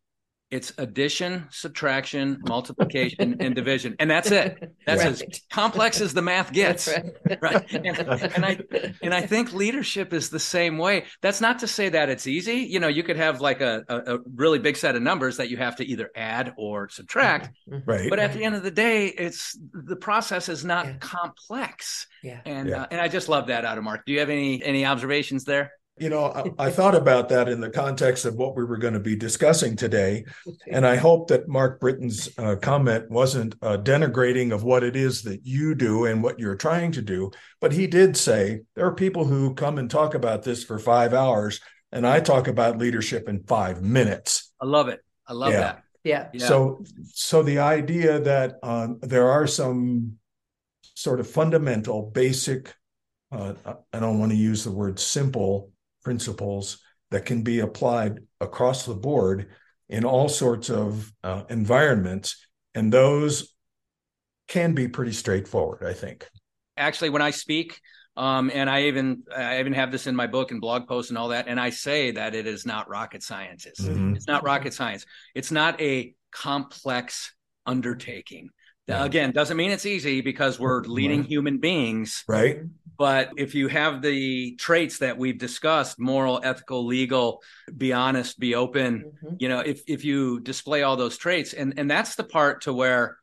it's addition, subtraction, multiplication, and division. And that's it. That's as complex as the math gets. That's right. And, and I and I think leadership is the same way. That's not to say that it's easy. You know, you could have like a, a, a really big set of numbers that you have to either add or subtract. Right. But at the end of the day, it's the process is not Yeah. complex. Yeah. And Yeah. uh, and I just love that out of Mark. Do you have any any observations there? You know, I, I thought about that in the context of what we were going to be discussing today. And I hope that Mark Britton's uh, comment wasn't uh, denigrating of what it is that you do and what you're trying to do. But he did say there are people who come and talk about this for five hours, and I talk about leadership in five minutes. I love it. I love Yeah. that. Yeah. Yeah. So, so the idea that um, there are some sort of fundamental, basic, uh, I don't want to use the word simple principles that can be applied across the board in all sorts of uh, environments, and those can be pretty straightforward. I think. actually when I speak, um, and I even I even have this in my book and blog posts and all that, and I say that it is not rocket science. It's, Mhm. it's not rocket science. It's not a complex undertaking. Yeah. Again, doesn't mean it's easy because we're leading Right. human beings. Right. But if you have the traits that we've discussed moral, ethical, legal, be honest, be open, Mhm. you know, if if you display all those traits, and and that's the part to where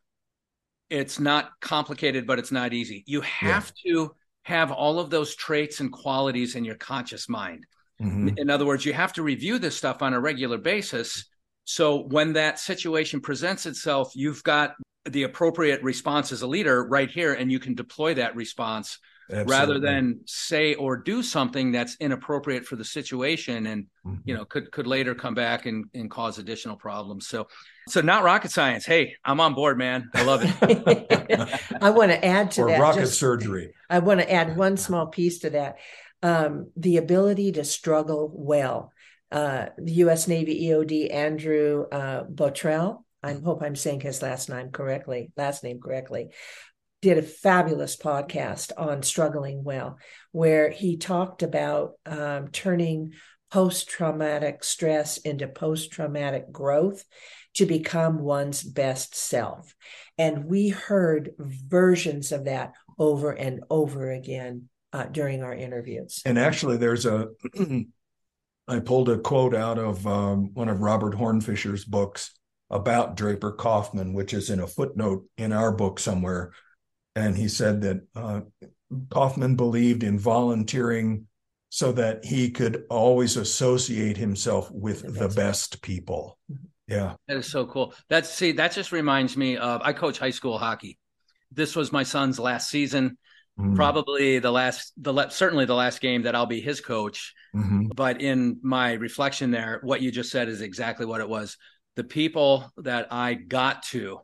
it's not complicated, but it's not easy. You have to have all of those traits and qualities in your conscious mind. Mhm. In other words, you have to review this stuff on a regular basis. So when that situation presents itself, you've got the appropriate response as a leader right here, and you can deploy that response rather than say or do something that's inappropriate for the situation and Mhm. you know could could later come back and, and cause additional problems so so not rocket science hey i'm on board man i love it I want to add to or that. rocket just- surgery. I want to add one small piece to that. Um, the ability to struggle well. Uh, the U.S. Navy EOD Andrew uh, Botrell, I hope I'm saying his last name correctly, last name correctly, did a fabulous podcast on struggling well, where he talked about um, turning post-traumatic stress into post-traumatic growth to become one's best self. And we heard versions of that over and over again uh, during our interviews. And actually, there's a, I pulled a quote out of um, one of Robert Hornfischer's books about Draper Kauffman, which is in a footnote in our book somewhere. And he said that uh, Kauffman believed in volunteering so that he could always associate himself with The the best. best people. Yeah. That is so cool. That's see, that just reminds me of I coach high school hockey. This was my son's last season, Mm. probably the last, the la- certainly the last game that I'll be his coach. Mhm. But in my reflection there, what you just said is exactly what it was. The people that I got to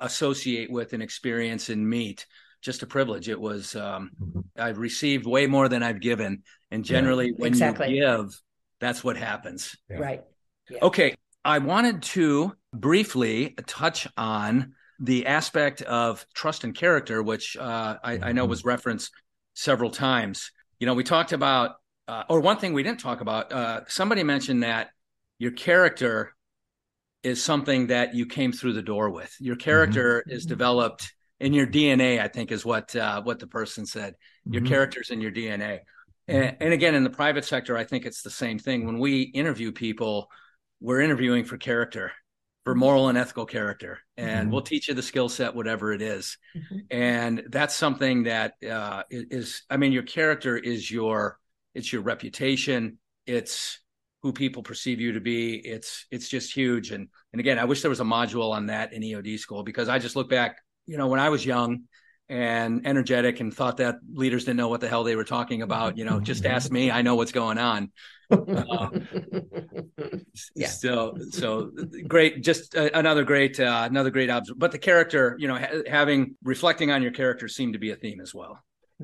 associate with and experience and meet, just a privilege. It was um, Mhm. I've received way more than I've given, and generally when Exactly. you give, that's what happens. Yeah. Right. Okay, I wanted to briefly touch on the aspect of trust and character, which uh, I, I know Mhm. was referenced several times. You know, we talked about, uh, or one thing we didn't talk about. Uh, somebody mentioned that your character is something that you came through the door with. Your character is Mhm. developed in your DNA. I think is what uh, what the person said your Mhm. characters in your DNA. And, and again, in the private sector, I think it's the same thing. When we interview people, we're interviewing for character, for moral and ethical character, and Mhm. we'll teach you the skill set, whatever it is. And that's something that uh, is, I mean, your character is your, it's your reputation, it's who people perceive you to be. It's, it's just huge. And and again, I wish there was a module on that in EOD school because I just look back, you know, when I was young and energetic and thought that leaders didn't know what the hell they were talking about. You know, just ask me. I know what's going on. Yeah. So, so great. Just uh, another great, uh, another great observation. But the character, you know, ha- having reflecting on your character seemed to be a theme as well.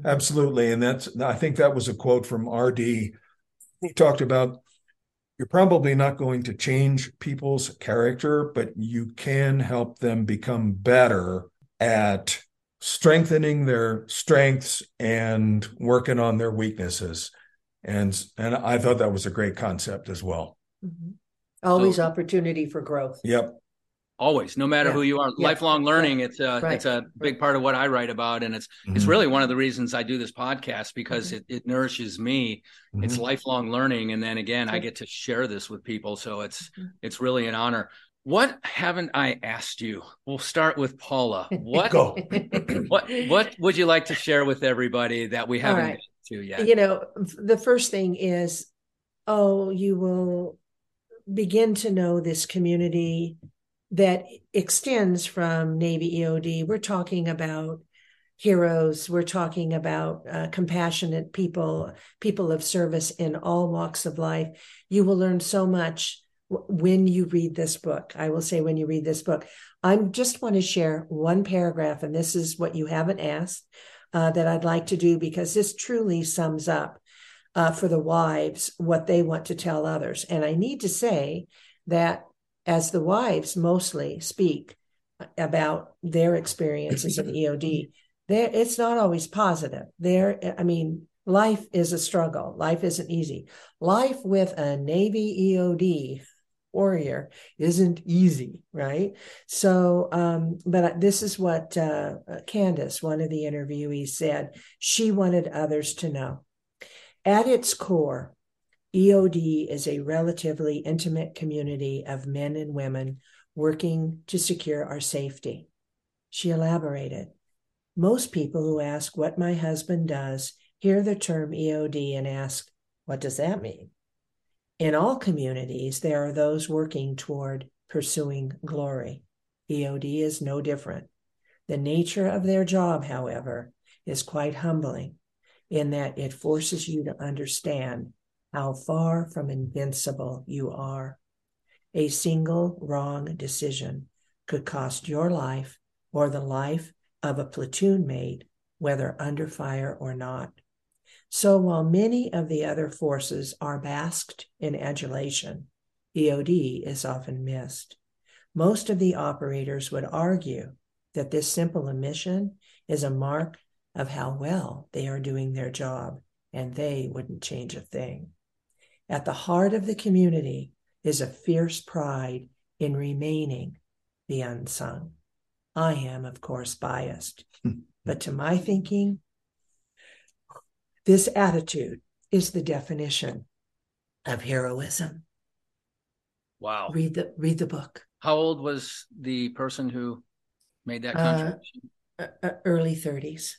Absolutely. And that's, I think that was a quote from RD. He talked about you're probably not going to change people's character, but you can help them become better at strengthening their strengths and working on their weaknesses. And, and I thought that was a great concept as well. Mhm. Always opportunity for growth. Yep. Always, no matter Yeah. who you are, Yeah. lifelong learning. It's a Right. it's a big part of what I write about, and it's it's Mhm. really one of the reasons I do this podcast because Mm-hmm. it, it nourishes me. It's Mhm. lifelong learning, and then again, I get to share this with people, so it's Mhm. it's really an honor. What haven't I asked you? We'll start with Paula. What Go. what what would you like to share with everybody that we haven't right. gotten to yet? you know the first thing is oh you will begin to know this community that extends from navy eod we're talking about heroes. We're talking about uh, compassionate people people of service in all walks of life. You will learn so much when you read this book. I will say when you read this book. I just want to share one paragraph and this is what you haven't asked uh, that I'd like to do because this truly sums up uh, for the wives what they want to tell others. And I need to say that as the wives mostly speak about their experiences of EOD, there it's not always positive. There, I mean, life is a struggle. Life isn't easy. Life with a Navy EOD warrior isn't easy, right? So, um, but this is what uh, Candace, one of the interviewees, said. She wanted others to know. At its core, EOD is a relatively intimate community of men and women working to secure our safety. She elaborated. Most people who ask what my husband does hear the term EOD and ask, what does that mean? In all communities, there are those working toward pursuing glory. EOD is no different. The nature of their job, however, is quite humbling in that it forces you to understand how far from invincible you are. A single wrong decision could cost your life or the life of a platoon mate, whether under fire or not. So while many of the other forces are basked in adulation, EOD is often missed. Most of the operators would argue that this simple omission is a mark of how well they are doing their job, and they wouldn't change a thing. At the heart of the community is a fierce pride in remaining the unsung. I am, of course, biased, but to my thinking, This attitude is the definition of heroism. Wow. Read the read the book. How old was the person who made that Uh, contribution? Uh, uh, early 30s.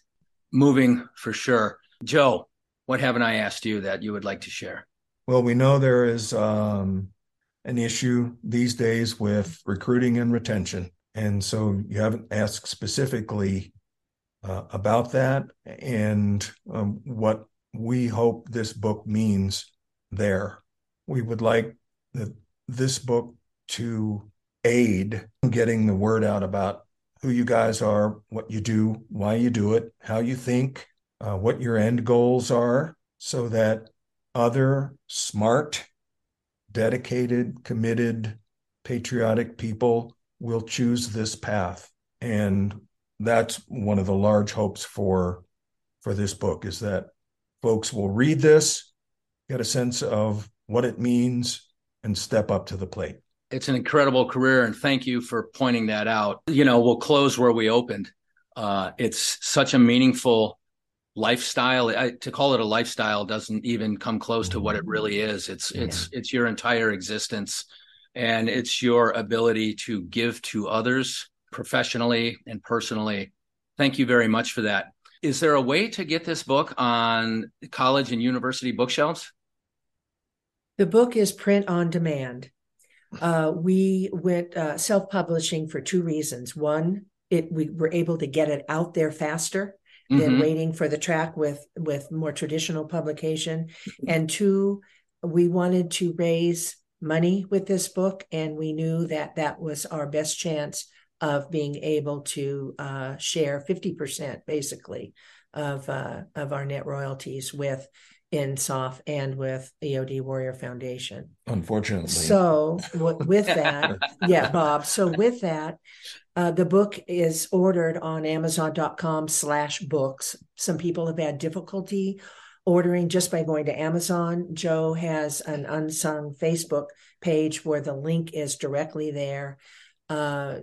Moving for sure. Joe, what haven't I asked you that you would like to share? Well, we know there is um, an issue these days with recruiting and retention. And so you haven't asked specifically uh, about that and um, what we hope this book means there. We would like the, this book to aid in getting the word out about who you guys are, what you do, why you do it, how you think, uh, what your end goals are, so that other smart, dedicated, committed, patriotic people will choose this path. And that's one of the large hopes for for this book is that folks will read this, get a sense of what it means, and step up to the plate. It's an incredible career, and thank you for pointing that out. You know, we'll close where we opened. Uh, it's such a meaningful lifestyle. I, to call it a lifestyle doesn't even come close to what it really is. It's it's it's your entire existence, and it's your ability to give to others professionally and personally. Thank you very much for that. Is there a way to get this book on college and university bookshelves? The book is print on demand. Uh, we went uh, self publishing for two reasons. One, it we were able to get it out there faster than Mhm. waiting for the track with with more traditional publication, and two, we wanted to raise money with this book, and we knew that that was our best chance of being able to uh, share fifty percent, basically, of uh, of our net royalties with INSOF and with EOD Warrior Foundation. Unfortunately. So w- with that, yeah, Bob. So with that, uh, the book is ordered on Amazon.com slash books. Some people have had difficulty ordering just by going to Amazon. Joe has an unsung Facebook page where the link is directly there. Uh,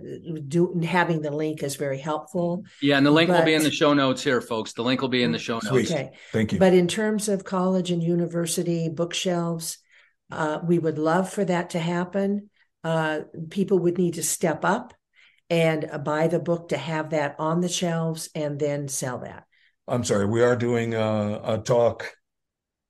do, having the link is very helpful. Yeah, and the link will be in the show notes here, folks. The link will be in the show notes. Sweet. Okay. Thank you. But in terms of college and university bookshelves, uh, we would love for that to happen. Uh, people would need to step up and uh, buy the book to have that on the shelves and then sell that. I'm sorry, we are doing a, a talk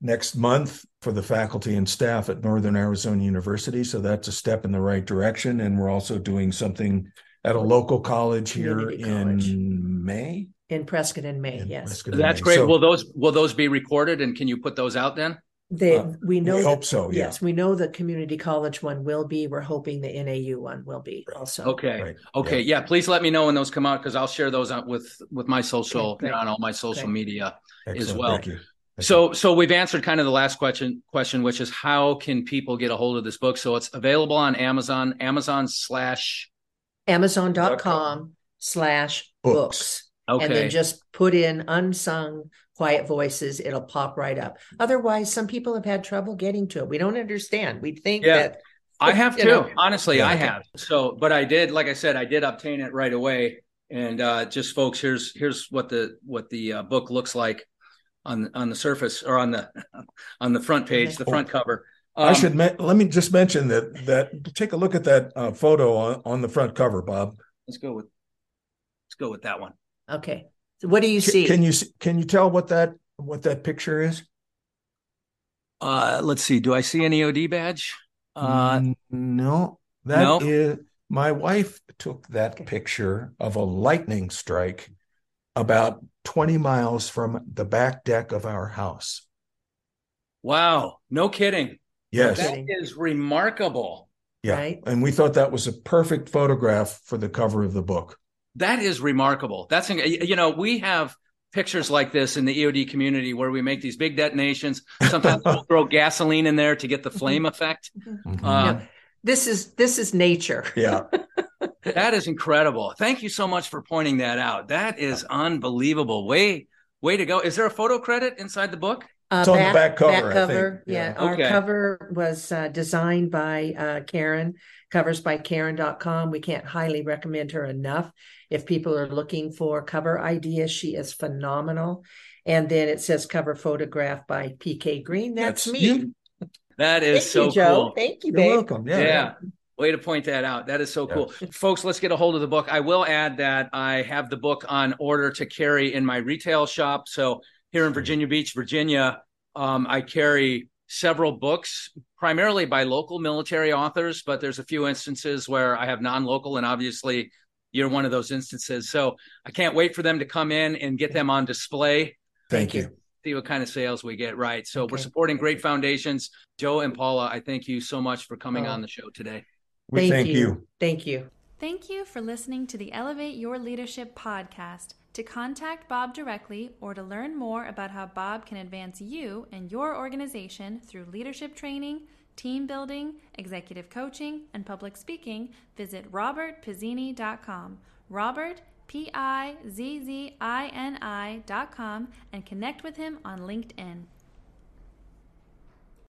next month for the faculty and staff at Northern Arizona University. So that's a step in the right direction. And we're also doing something at a local college here college. in May. In Prescott in May, In yes. Prescott That's May. great. So will those will those be recorded and can you put those out then? They, Uh, we know. we that- hope so, yeah. Yes, we know the community college one will be. We're hoping the NAU one will be also. Okay. Right. Okay. Yeah. Please let me know when those come out because I'll share those out with with my social Okay, great. on all my social Great. media. Excellent. well. Thank you. Thank you. So so we've answered kind of the last question question, which is how can people get a hold of this book? So it's available on Amazon, Amazon slash Amazon.com slash Books. books. And then just put in unsung quiet voices. It'll pop right up. Otherwise, some people have had trouble getting to it. We don't understand. We think Yeah. that I have you too. know. Honestly, Yeah. I have. So, but I did, like I said, I did obtain it right away. And uh, just folks, here's here's what the what the uh, book looks like on on the surface or on the on the front page, the front cover. I Um, should me- let me just mention that that take a look at that uh, photo on, on the front cover, Bob. let's go with let's go with that one. okay. So what do you Can, see? can you can you tell what that what that picture is? Uh, let's see. Do I see an EOD badge? Uh, no, that is No? my wife took that Okay. picture of a lightning strike about 20 miles from the back deck of our house. wow. No kidding. Yes. That kidding. is remarkable. Yeah. Right. And we thought that was a perfect photograph for the cover of the book. That is remarkable. That's you know we have pictures like this in the EOD community where we make these big detonations. Sometimes we'll throw gasoline in there to get the flame effect. Mhm. Uh, this is this is nature. yeah. That is incredible. Thank you so much for pointing that out. That is unbelievable. Way way to go. Is there a photo credit inside the book? Uh, It's on the back cover, I think. cover. Yeah. Yeah. Our cover was uh, designed by uh, Karen, coversbykaren.com. We can't highly recommend her enough. If people are looking for cover ideas, she is phenomenal. And then it says cover photograph by PK Greene. That's, That's me. you. That is Thank so you, Joe. cool. Thank you, You're welcome. Yeah. Yeah. Way to point that out. That is so Yeah. cool. Folks, let's get a hold of the book. I will add that I have the book on order to carry in my retail shop. So here in Virginia Beach, Virginia, um, I carry several books, primarily by local military authors, but there's a few instances where I have non local, and obviously you're one of those instances. So I can't wait for them to come in and get them on display. Thank you. See what kind of sales we get right. So we're supporting great foundations. Joe and Paula, I thank you so much for coming Oh. on the show today. We thank you. Thank you. Thank you for listening to the Elevate Your Leadership podcast. To contact Bob directly or to learn more about how Bob can advance you and your organization through leadership training, team building, executive coaching, and public speaking, visit robertpizzini.com. Robert, P I Z Z I N I dot com, and connect with him on LinkedIn.